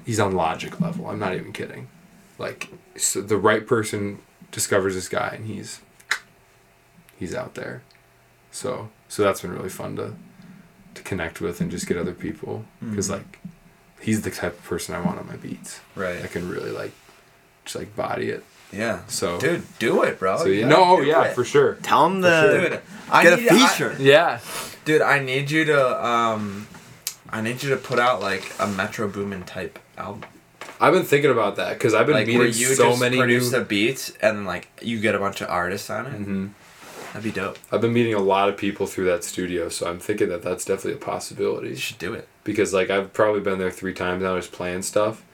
he's on logic level. I'm not even kidding. Like so the right person discovers this guy and he's he's out there. So so that's been really fun to to connect with and just get other people because Mhm. like he's the type of person I want on my beats. Right. I can really like just like body it. Yeah. So Dude, do it, bro. so You yeah, no, oh, yeah, it. for sure. Tell them Dude, I get a need- I- feature. Yeah. dude, I need you to um, I need you to put out like a Metro Boomin type album. I've been thinking about that because I've been like where you so just many produce new. the beats and like you get a bunch of artists on it. Mhm. That'd be dope. I've been meeting a lot of people through that studio, so I'm thinking that that's definitely a possibility. You should do it. Because like I've probably been there three times now, just playing stuff,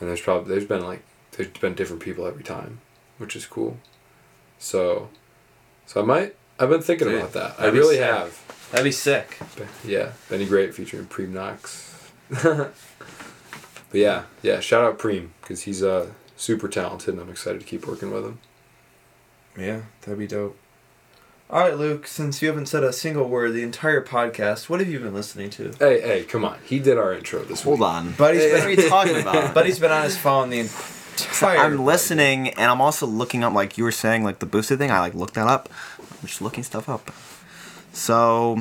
and there's probably there's been like there's been different people every time, which is cool. So, so I might I've been thinking Dude, about that. I really sick. have. That'd be sick. Yeah, Benny Great featuring Preem Knox. but yeah, yeah, shout out Preem because he's uh super talented, and I'm excited to keep working with him. Yeah, that'd be dope. All right, Luke. Since you haven't said a single word the entire podcast, what have you been listening to? Hey, hey, come on! He did our intro this Hold week. on. Buddy's what been- are you talking about? Buddy's been on his phone the entire. I'm listening and I'm also looking up like you were saying like the boosted thing. I like looked that up. I'm just looking stuff up. So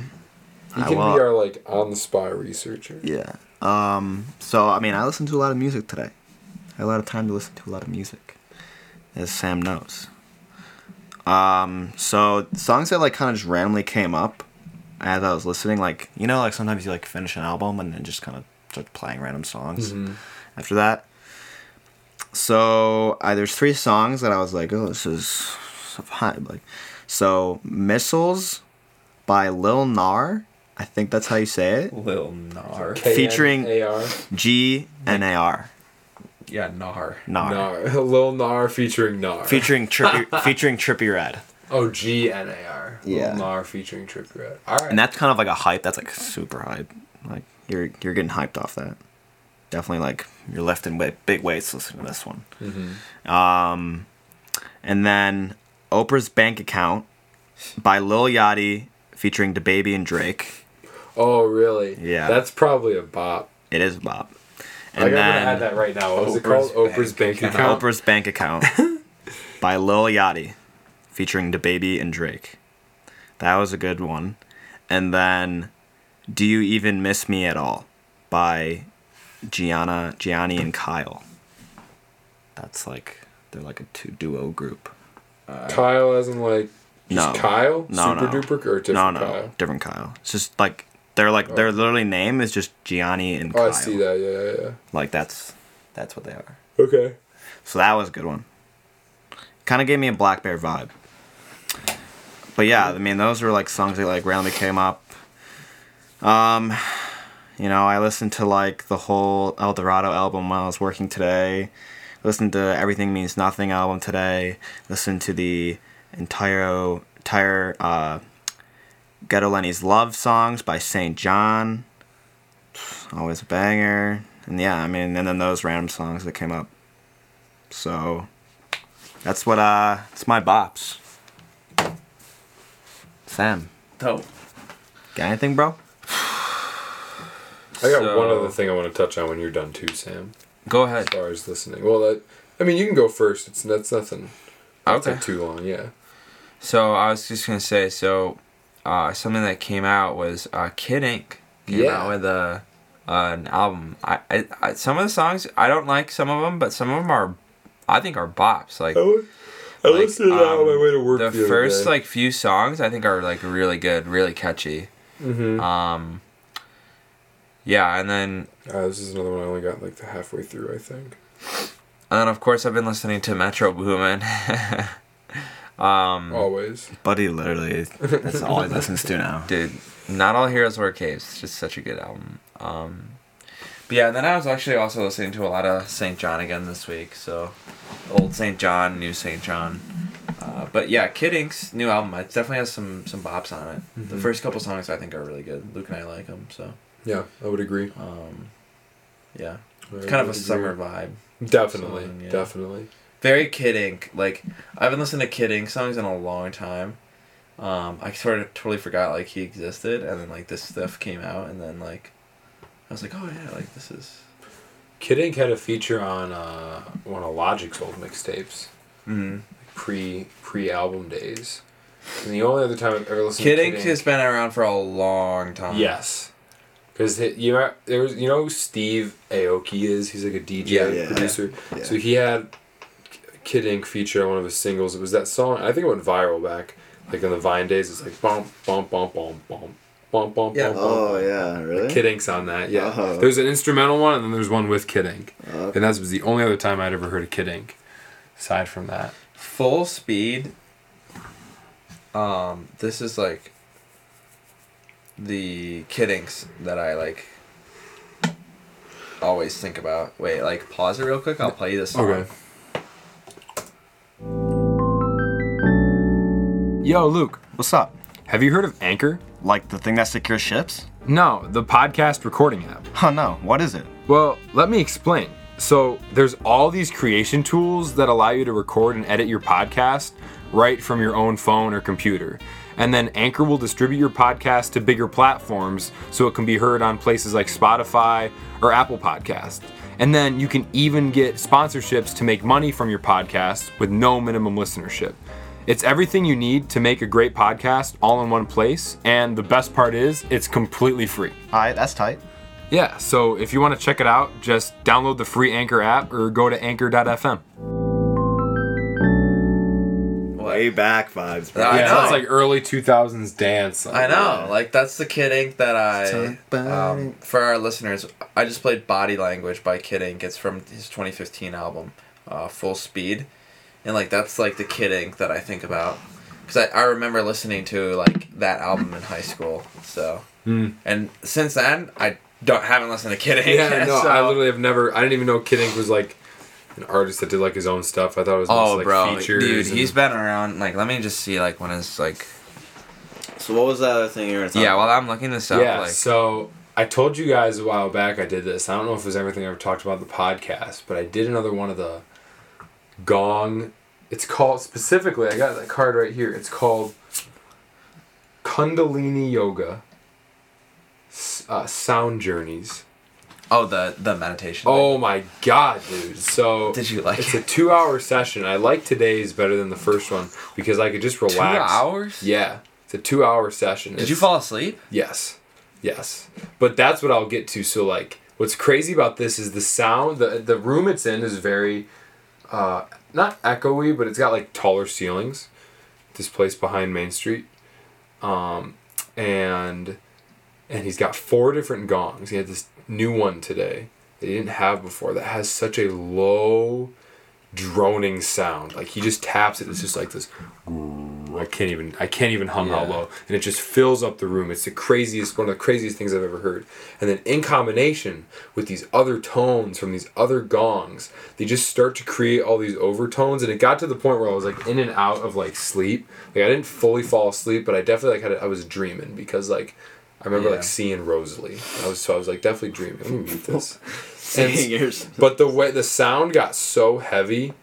He I can will- be our like on the spot researcher. yeah. Um. So I mean, I listened to a lot of music today. I had a lot of time to listen to a lot of music, as Sam knows. Um. So songs that like kind of just randomly came up as I was listening, like you know, like sometimes you like finish an album and then just kind of start playing random songs Mhm. after that. So I, there's three songs that I was like, oh, this is so vibe. Like, so missiles by Lil Gnar. I think that's how you say it. Lil Gnar. Featuring- K-N-A-R. G N A R. Yeah, Gnar. Gnar. Gnar. Lil Gnar featuring Gnar. Featuring Trippie, featuring Trippie Redd. oh, G N A R. Yeah. Lil Gnar featuring Trippie Redd. All right. And that's kind of like a hype. That's like super hype. Like you're you're getting hyped off that. Definitely like you're lifting weight, big weights listening to this one. Mhm. Um, and then Oprah's Bank Account by Lil Yachty featuring DaBaby and Drake. Oh, really? Yeah. That's probably a bop. It is Bob. Like, I'm gonna add that right now. What was it called? Oprah's Bank Bank Account. Oprah's Bank Account by Lil Yachty featuring DaBaby and Drake. That was a good one. And then Do You Even Miss Me at All by Gianna, Gianni and Kyle. That's like they're like a two duo group. Uh, Kyle, as in like just No. Kyle, No, super no. duper, or different no, no, Kyle. different Kyle. It's just like they're like their literally name is just Gianni and Oh, Kyle. I see that. Yeah, yeah, Like that's that's what they are. Okay. So that was a good one. Kind of gave me a blackbear vibe. But yeah, I mean those were like songs that like randomly came up. Um, you know, I listened to like the whole El Dorado album while I was working today. Listened to Everything Means Nothing album today. Listened to the entire entire uh, Ghetto Lenny's Love songs by SAINt JHN. Always a banger. And yeah, I mean, and then those random songs that came up. So that's what uh it's my bops. Sam, Dope. got anything, bro? I got So- one other thing I want to touch on when you're done too, Sam. Go ahead. As far as listening, well, that I mean, you can go first. It's that's nothing. Not Okay. take too long. Yeah. So I was just gonna say, so uh, something that came out was uh, Kid Ink came Yeah. out with a uh, an album. I, I, I some of the songs I don't like some of them, but some of them are, I think are bops. Like I, I Like, listened to that on my um, way to work. the the, first like few songs I think are like really good, really catchy. Mm-hmm. Um, yeah, and then Uh, this is another one I only got like the halfway through. I think. and then of course I've been listening to Metro Boomin. um, Always. Buddy, literally, that's all he listens to now. dude not all heroes wear capes it's just such a good album um but yeah and then i was actually also listening to a lot of SAINt JHN again this week so old SAINt JHN new SAINt JHN uh, but yeah kid ink's new album it definitely has some some bops on it the Mhm. first couple songs i think are really good luke and i like them so Yeah, I would agree. um yeah I it's kind of a would summer vibe Definitely, song, yeah. definitely. Very kid ink like i haven't listened to kid ink songs in a long time Um, I sort of totally forgot like he existed, and then like this stuff came out, and then like I was like, oh yeah, like this is. Kid Ink had a feature on uh, one of Logic's old mixtapes, Mm. pre pre album days. And the only other time I've ever listened Kid to Ink Kid has been around for a long time. Yes. Because you know, there was you know who Steve Aoki is. He's like a DJ Yeah, yeah. producer. Yeah. So he had Kid Ink feature on one of his singles. It was that song. I think it went viral back like in the Vine days. It's like bump bump bump bump bump bump bump Yeah. bump. Oh bump. yeah, really? Kid Ink's on that. Yeah. Oh. There's an instrumental one and then there's one with Kid Ink. Oh, And that was the only other time I'd ever heard of Kid Ink. Aside from that. Full speed. Um, this is like the Kid Inks that I like always think about. Wait, like pause it real quick. I'll play you this song. Okay. Yo, Luke, What's up? have you heard of Anchor? Like the thing that secures ships? No, the podcast recording app. Huh, no. What is it? Well, let me explain. So, there's all these creation tools that allow you to record and edit your podcast right from your own phone or computer. And then Anchor will distribute your podcast to bigger platforms so it can be heard on places like Spotify or Apple Podcasts. And then you can even get sponsorships to make money from your podcast with no minimum listenership. It's everything you need to make a great podcast all in one place. And the best part is, it's completely free. Alright, that's tight. Yeah, so if you want to check it out, just download the free Anchor app or go to anchor.fm. Way back vibes. Bro. I yeah, know. that's like early 2000s dance. I know, like that's the Kid Ink that I. Um, for our listeners, I just played "Body Language" by Kid Ink. It's from his 2015 album, uh, Full Speed, and like that's like the Kid Ink that I think about, because I, I remember listening to like that album in high school. So, Hmm. and since then I don't haven't listened to Kid Ink. Yeah, no, so- I literally have never. I didn't even know Kid Ink was like an artist that did like his own stuff. I thought it was Oh, mostly, like bro, features. dude, and- he's been around. Like, let me just see, like, when his like. So what was that other thing you were talking Yeah, while I'm looking this up, yeah. like, so I told you guys a while back I did this. I don't know if it was everything I ever talked about the podcast, but I did another one of the gong. It's called specifically. I got that card right here. It's called Kundalini Yoga. Uh, sound journeys. Oh, the the meditation. Oh my god, dude! So Did you like It's it? a two-hour session. I like today's better than the first one because I could just relax. Two hours? Yeah, it's a two-hour session. Did It's- you fall asleep? Yes, yes. But that's what I'll get to. So like, what's crazy about this is the sound. the The room it's in is very, uh, not echoey, but it's got like taller ceilings. This place behind Main Street, um, and and he's got four different gongs. He had this new one today that he didn't have before that has such a low droning sound. Like he just taps it, it's just like this I can't even I can't even hum how Yeah. low. And it just fills up the room. It's the craziest one of the craziest things I've ever heard. And then in combination with these other tones from these other gongs, they just start to create all these overtones and it got to the point where I was like in and out of like sleep. Like I didn't fully fall asleep, but I definitely like had a, I was dreaming because like I remember Yeah. like seeing Rosalie. I was so I was like definitely dreaming. Let me mute this. And- Seeing yours. but the way the sound got so heavy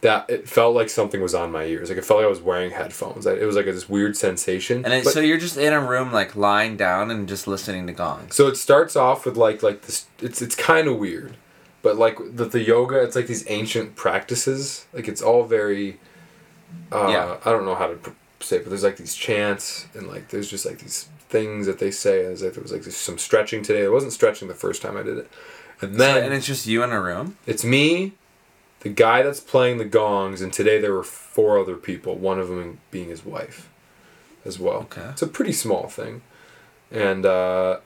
that it felt like something was on my ears. Like it felt like I was wearing headphones. It was like this weird sensation. And it, But- so you're just in a room, like lying down and just listening to gongs. so it starts off with like like this. It's it's kind of weird, but like the the yoga, it's like these ancient practices. Like it's all very. Uh, Yeah. I don't know how to pr- say, it, but there's like these chants and like there's just like these things that they say. As if there was like some stretching today. It wasn't stretching the first time I did it, and then and it's just you in a room. It's me, the guy that's playing the gongs, and today there were four other people, one of them being his wife as well. Okay. It's a pretty small thing. And uh,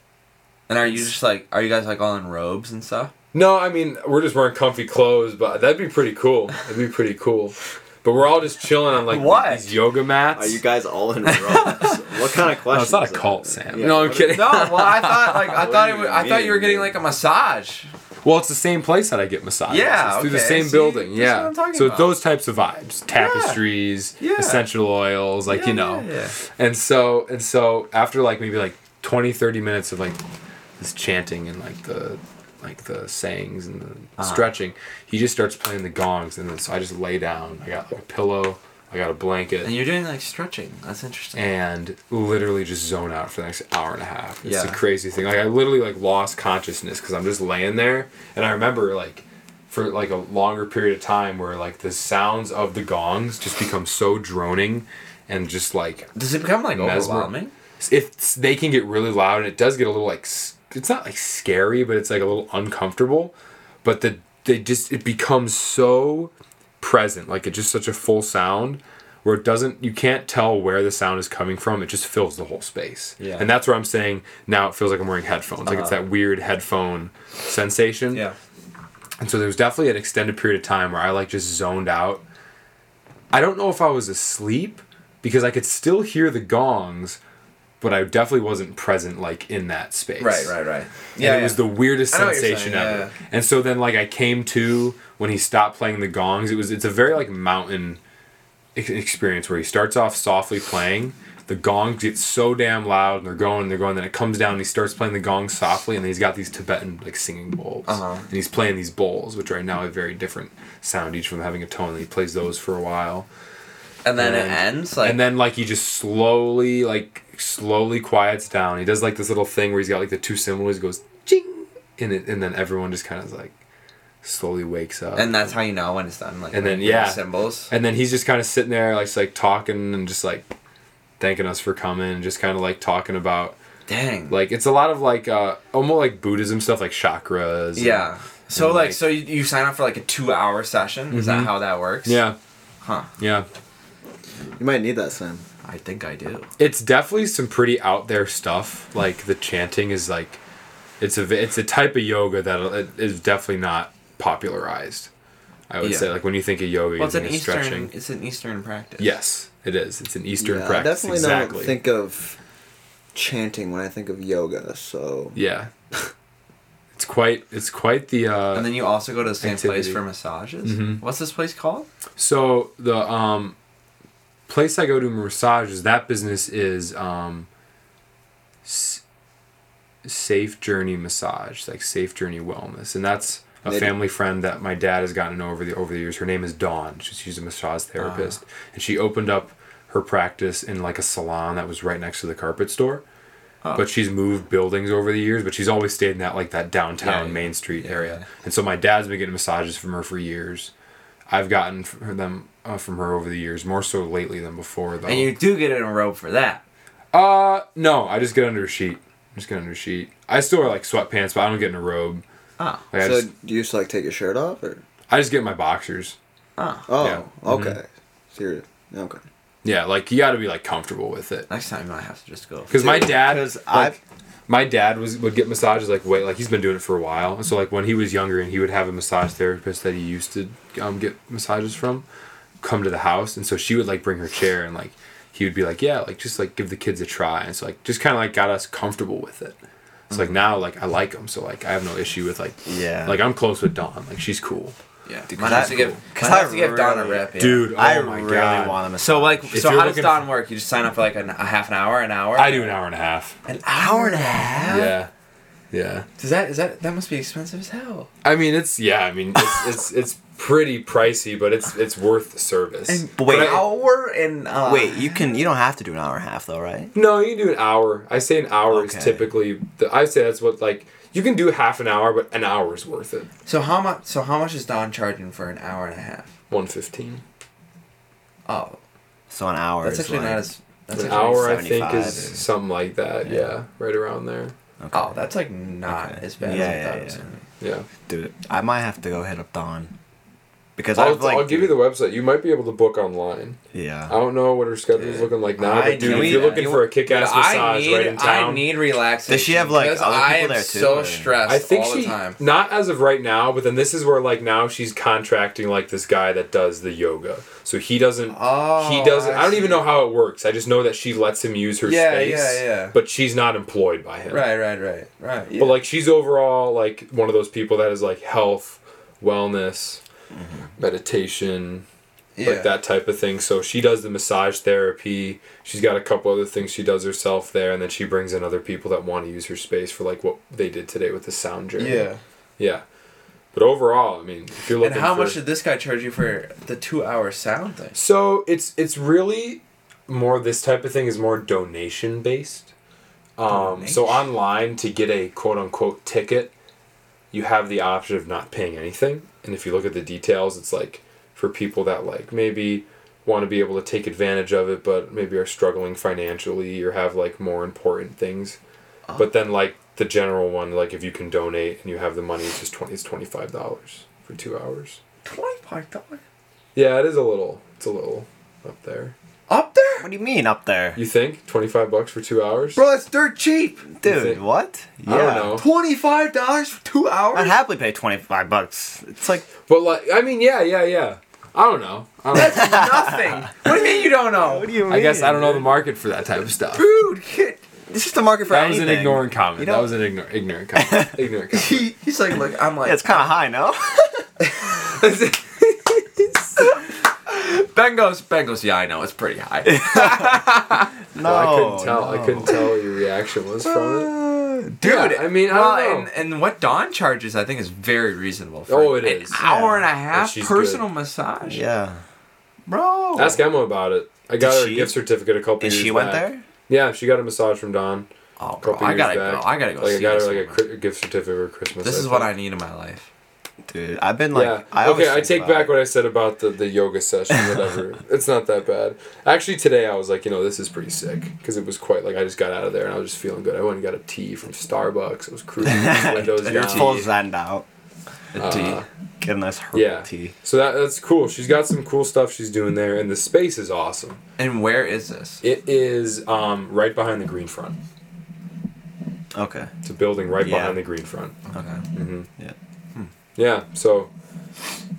And are you just like, are you guys like all in robes and stuff? no, I mean, we're just wearing comfy clothes, but that'd be pretty cool. That'd be pretty cool. But we're all just chilling on like What? these yoga mats. Are you guys all in robes? what kind of no, question? it's not a is that? cult, Sam. Yeah, no, I'm kidding. No, well, I thought like I What thought do it you was, I thought you were mean, getting like a massage. Well, it's the same place that I get massages. Yeah, it's through the okay, same see? building. That's Yeah. what I'm talking so about. those types of vibes, tapestries, Yeah. essential oils, like you know. Yeah, yeah. And so and so after like maybe like 20 30 minutes of like this chanting and like the like the sayings and the Uh-huh. stretching, he just starts playing the gongs and then so I just lay down. I got like a pillow I got a blanket. And you're doing like stretching. That's interesting. and literally just zone out for the next hour and a half. It's Yeah. a crazy thing. Like I literally like lost consciousness because I'm just laying there, and I remember like for like a longer period of time where like the sounds of the gongs just become so droning, and just like Does it become like Mesmer- overwhelming? if they can get really loud, and it does get a little like it's not like scary, but it's like a little uncomfortable. But the they just it becomes so present, like it's just such a full sound where it doesn't you can't tell where the sound is coming from. It just fills the whole space. Yeah. And that's where I'm saying now it feels like I'm wearing headphones. Like it's Uh-huh. that weird headphone sensation. Yeah. And so there was definitely an extended period of time where I like just zoned out. I don't know if I was asleep because I could still hear the gongs, but I definitely wasn't present like in that space. Right, right, right. And it was the weirdest I know what you're sensation saying, ever. yeah. And so then like I came to when he stopped playing the gongs. It was it's a very like mountain experience where he starts off softly playing. The gongs get so damn loud and they're going, and they're going. Then it comes down and he starts playing the gongs softly, and then he's got these Tibetan like singing bowls, Uh-huh. and he's playing these bowls, which right now have very different sound, each from having a tone. And he plays those for a while, And then it ends like and then like he just slowly like slowly quiets down. He does like this little thing where he's got like the two cymbals. he goes ching, and it, and then everyone just kind of like slowly wakes up. and that's how you know when it's done. Like And then, with the yeah. cymbals. And then he's just kind of sitting there, like, like talking and just like thanking us for coming, and just kind of like talking about Dang. like it's a lot of like uh almost like Buddhism stuff, like chakras. and- yeah. So and, like, like- so you, you sign up for like a two hour session. Is that Mhm. how that works? yeah, Huh. yeah. You might need that, Sam. I think I do. It's definitely some pretty out there stuff. Like the chanting is like, it's a v- it's a type of yoga that is definitely not popularized. I would Yeah. say like when you think of yoga, Well, you it's an think of Eastern. stretching. It's an Eastern practice. Yes, it is. It's an Eastern yeah, I practice. definitely exactly. don't think of chanting when I think of yoga. So Yeah. it's quite it's quite the uh And then you also go to the same place for massages. Mhm. What's this place called? so the um place I go to massages that business is um s- safe journey massage like safe journey wellness. And that's a They- family friend that my dad has gotten over the over the years. Her name is Dawn. She's, she's a massage therapist. And she opened up her practice in like a salon that was right next to the carpet store. Oh. but she's moved buildings over the years but she's always stayed in that like that downtown Yeah, yeah. main street Yeah, area. and so my dad's been getting massages from her for years. I've gotten them uh, from her over the years more so lately than before though And you do get in a robe for that. uh no i just get under a sheet I just get under a sheet i still wear like sweatpants but i don't get in a robe Oh. like, I, so just, do you just like take your shirt off or? I just get my boxers Oh. Oh, Yeah. okay. So you're okay. yeah like you got to be like comfortable with it Next time you might have to just go. because my dad Because like, I've my dad was would get massages like wait like he's been doing it for a while and so like when he was younger and he would have a massage therapist that he used to um, get massages from come to the house and so she would like bring her chair and like he would be like yeah like just like give the kids a try and so like just kind of like got us comfortable with it it's like mm. now like i like them so like i have no issue with like Yeah. like i'm close with dawn like she's cool Yeah. Dude, might 'cause have to I- give. cause Might I have to give Dawn a really- rip. Yeah. dude oh I my really god want to So like, If so how does looking Dawn for- work? You just sign up for like an, a half an hour, an hour. i do an hour and a half An hour and a half. yeah yeah Does that is that that must be expensive as hell? i mean it's yeah i mean it's it's, it's pretty pricey but it's it's worth the service But wait, an hour and uh, wait, you can you don't have to do an hour and a half though, right? No, you can do an hour. I say an hour is typically. The, I say that's what like you can do half an hour, but an hour is worth it. So how much? So how much is Dawn charging for an hour and a half? One fifteen. Oh, So an hour. that's is actually like, not as. That's An actually, hour, I think, is is- something like that. Yeah. Yeah. right around there. Okay. Oh, that's like not Okay. as bad Yeah, as I yeah, thought it was yeah. gonna. Yeah, Dude, I might have to go hit up Dawn. Because I've I'll, like. I'll give you the website. You might be able to book online. Yeah. I don't know what her schedule's Dude. looking like now, I but dude, need- if you're looking for a kick-ass But I massage need, right in town, I need relaxation. Does she have, like, because other I people am there, too, so or- stressed I think all she the time. not as of right now, but then this is where like now she's contracting like this guy that does the yoga. So he doesn't. Oh, he doesn't. I, don't see. even know how it works. I just know that she lets him use her Yeah, space. yeah, yeah. But she's not employed by him. Right, right, right, right. Yeah. But like she's overall like one of those people that is like health, wellness, meditation, yeah. like that type of thing. So she does the massage therapy. She's got a couple other things she does herself there, and then she brings in other people that want to use her space for like what they did today with the sound journey. Yeah. Yeah. But overall, I mean, if you're And how for, much did this guy charge you for the two-hour sound thing? So it's it's really more this type of thing is more donation based. Um, so online to get a quote unquote ticket, you have the option of not paying anything. And if you look at the details, it's like for people that like maybe want to be able to take advantage of it, but maybe are struggling financially or have like more important things. Oh. But then like the general one, like if you can donate and you have the money, it's just twenty. It's twenty five dollars for two hours. Twenty-five dollars. Yeah, it is a little. It's a little up there. Up there, What do you mean up there? You think twenty five bucks for two hours? bro. It's dirt cheap. Dude, think- what? I don't know. Twenty-five dollars for two hours. I'd happily pay 25 bucks. It's like, But like, I mean, yeah, yeah, yeah. I don't know. I, don't That's know. nothing. What do you mean you don't know? what do you mean? I guess I don't know the market for that type of stuff. Dude, kid. It's just a market for That was an ignorant comment. You know? that was an ignor- ignorant comment. ignorant comment. He, he's like, look, I'm like, Yeah, it's kind of high, no? Ben goes, Ben goes, yeah, I know, it's pretty high. no. Well, I couldn't tell. I couldn't tell what your reaction was from it. Uh, dude, Yeah, I mean, I well, don't know. and, and what Dawn charges, I think, is very reasonable. For Oh, it an is. hour Yeah. and a half she's personal massage. Yeah. Bro. Ask Emma about it. I got Did her she? a gift certificate a couple And years she went back. there? Yeah, she got a massage from Dawn. Oh, bro, I gotta back. go. I gotta go Like I got this her like a, woman. a gift certificate for Christmas. This I is what. I need in my life. Dude, I've been like, yeah. I okay, I take back it. what I said about the, the yoga session, whatever. it's not that bad. Actually, today I was like, you know, this is pretty sick because it was quite like I just got out of there and I was just feeling good. I went and got a tea from Starbucks. It was cruising, windows down. Full Zen out. The Uh, tea. Get a nice herbal Yeah. tea. So that that's cool. She's got some cool stuff she's doing there, and the space is awesome. And where is this? It is um, right behind the green front. Okay. It's a building right Yeah. behind the green front. Okay. Mm-hmm. Yeah. Yeah. So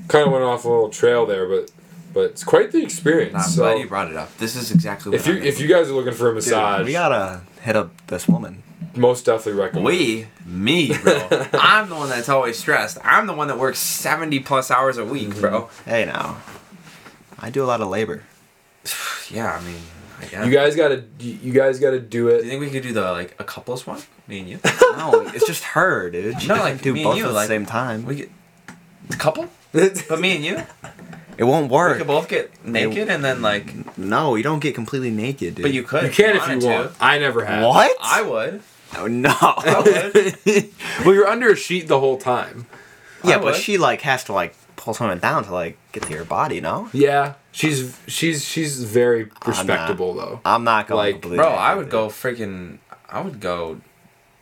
kind of went off a little trail there, but but it's quite the experience. I'm so glad you brought it up. This is exactly what if you I'm if you guys are looking for a Dude, massage, we gotta hit up this woman. most definitely recommend. We, me, bro. I'm the one that's always stressed. I'm the one that works 70 plus hours a week, Mm-hmm. bro. Hey now. I do a lot of labor. Yeah, I mean, I guess. You guys gotta you you guys gotta do it. do you think we could do the like a couples one? Me and you. No, it's just her, dude. She No, like, do me and both you, at the like, same time. We get a couple, but me and you. it won't work. We could both get naked and then like. No, you don't get completely naked, dude. But you could. You can if wanted you to. want. I never have. What? I would. Oh, no. I would. well, you're under a sheet the whole time. yeah, I but would. she like has to like pull something down to like get to your body, no? Yeah, she's she's she's very respectable though. I'm not going Like, completely Bro, naked, I would dude. go freaking. I would go.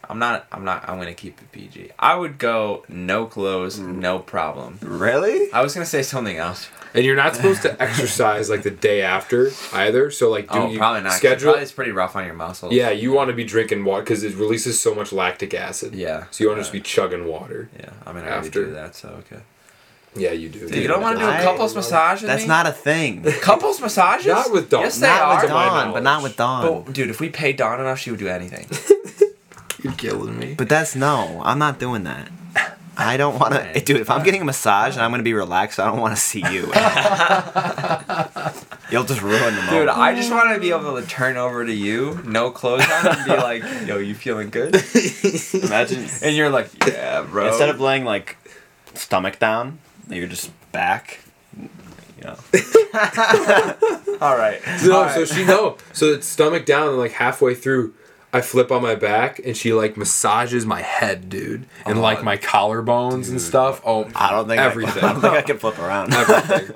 I'm not. I'm not. I'm gonna keep it PG. I would go no clothes, Mm. no problem. Really? I was gonna say something else. And you're not supposed to exercise like the day after either. So like, do oh, you probably not. 'cause schedule? Probably it's pretty rough on your muscles. Yeah, you want to be drinking water because it releases so much lactic acid. Yeah. So you want to just be chugging water. Yeah. I mean, I already After. do that, so okay. Yeah, you do. Dude, you don't want to do a I- couples massage with That's me? not a thing. couples massages. Not with Dawn. Yes, they not are. with Dawn, but not with Dawn. But dude, if we paid Dawn enough, she would do anything. You're killing me. But that's no. I'm not doing that. I don't want to, dude. If I'm getting a massage and I'm gonna be relaxed, I don't want to see you. You'll just ruin the moment. Dude, I just want to be able to turn over to you, no clothes on, and be like, "Yo, you feeling good?" imagine And you're like, "Yeah, bro." instead of laying like stomach down, you're just back. You know. all right, No, All so she no. So it's stomach down and like halfway through, I flip on my back and she like massages my head, dude, and Oh, like my collarbones and stuff. Oh, I don't think everything. I, I don't think I can flip around. everything.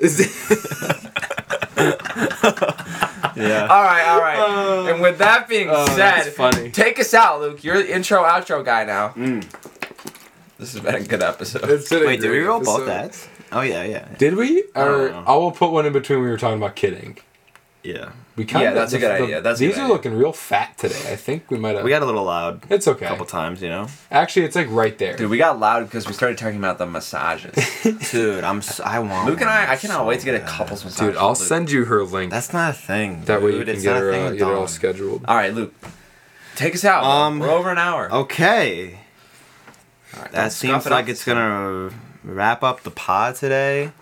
yeah. all right, all right. Uh, and with that being Oh, said, that's funny. take us out, Luke. You're the intro outro guy now. Mm. This has been a good episode. It's been a Wait, did we great roll both episode. ads? Oh yeah, yeah, Did we? Or know. I will put one in between. We were talking about kidding. yeah. We kind Yeah, that's a good idea. That's a these good are idea. looking real fat today. I think we might have. We got a little loud It's okay. a couple times, you know. Actually, it's like right there. Dude, we got loud because we started talking about the massages. Dude, I'm. s- I want. Luke and I, I one cannot so wait to get a bad. couples massage. Dude, I'll with Luke. send you her link. That's not a thing. that way you dude. can It's get not a her thing uh, with get it all Dawn. scheduled. All right, Luke. Take us out. Um, We're over an hour. Okay. Right, That seems it like up. it's gonna wrap up the pod today.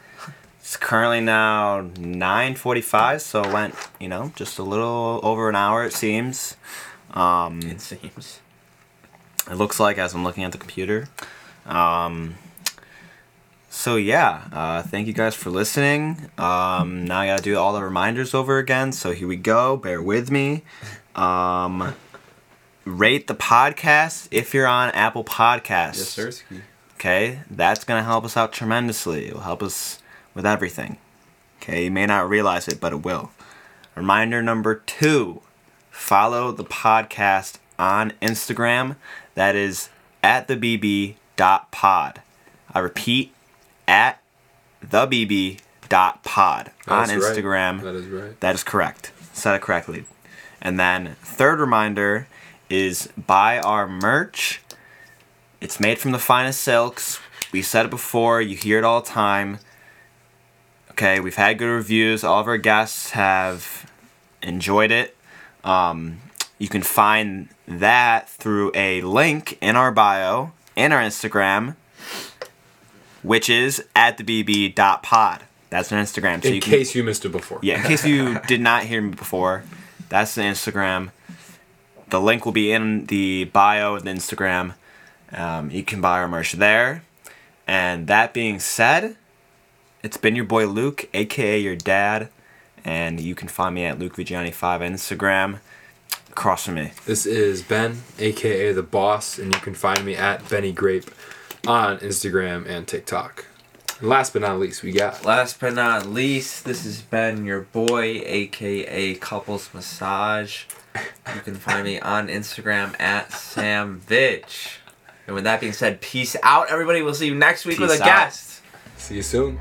It's currently now 9:45, so it went, you know, just a little over an hour it seems. Um, It seems. it looks like as I'm looking at the computer, Um, so yeah, uh, thank you guys for listening. Um, now I gotta do all the reminders over again. So here we go. Bear with me. Um, rate the podcast if you're on Apple Podcasts. Yes, sir. Okay, that's gonna help us out tremendously. It will help us with everything. Okay, you may not realize it, but it will. Reminder number two follow the podcast on Instagram. That is at the bb dot pod. I repeat, at the bb dot pod on That's right. Instagram. That is right. That is correct. Said it correctly. And then third reminder is buy our merch. It's made from the finest silks. We said it before, you hear it all the time. Okay, we've had good reviews. All of our guests have enjoyed it. Um, you can find that through a link in our bio in our Instagram, which is at the bb.pod. That's an Instagram. So In you can, case you missed it before. yeah, in case you did not hear me before, that's the Instagram. The link will be in the bio of the Instagram. Um, you can buy our merch there. And that being said, it's been your boy Luke, aka your dad, and you can find me at Luke Vigiani5 on Instagram. Across from me. This is Ben, aka the boss, and you can find me at Benny Grape on Instagram and TikTok. And last but not least, we got Last but not least, this has been your boy, aka Couples Massage. You can find me on Instagram at Sam Vitch. And with that being said, peace out, everybody. We'll see you next week with a out. guest. see you soon.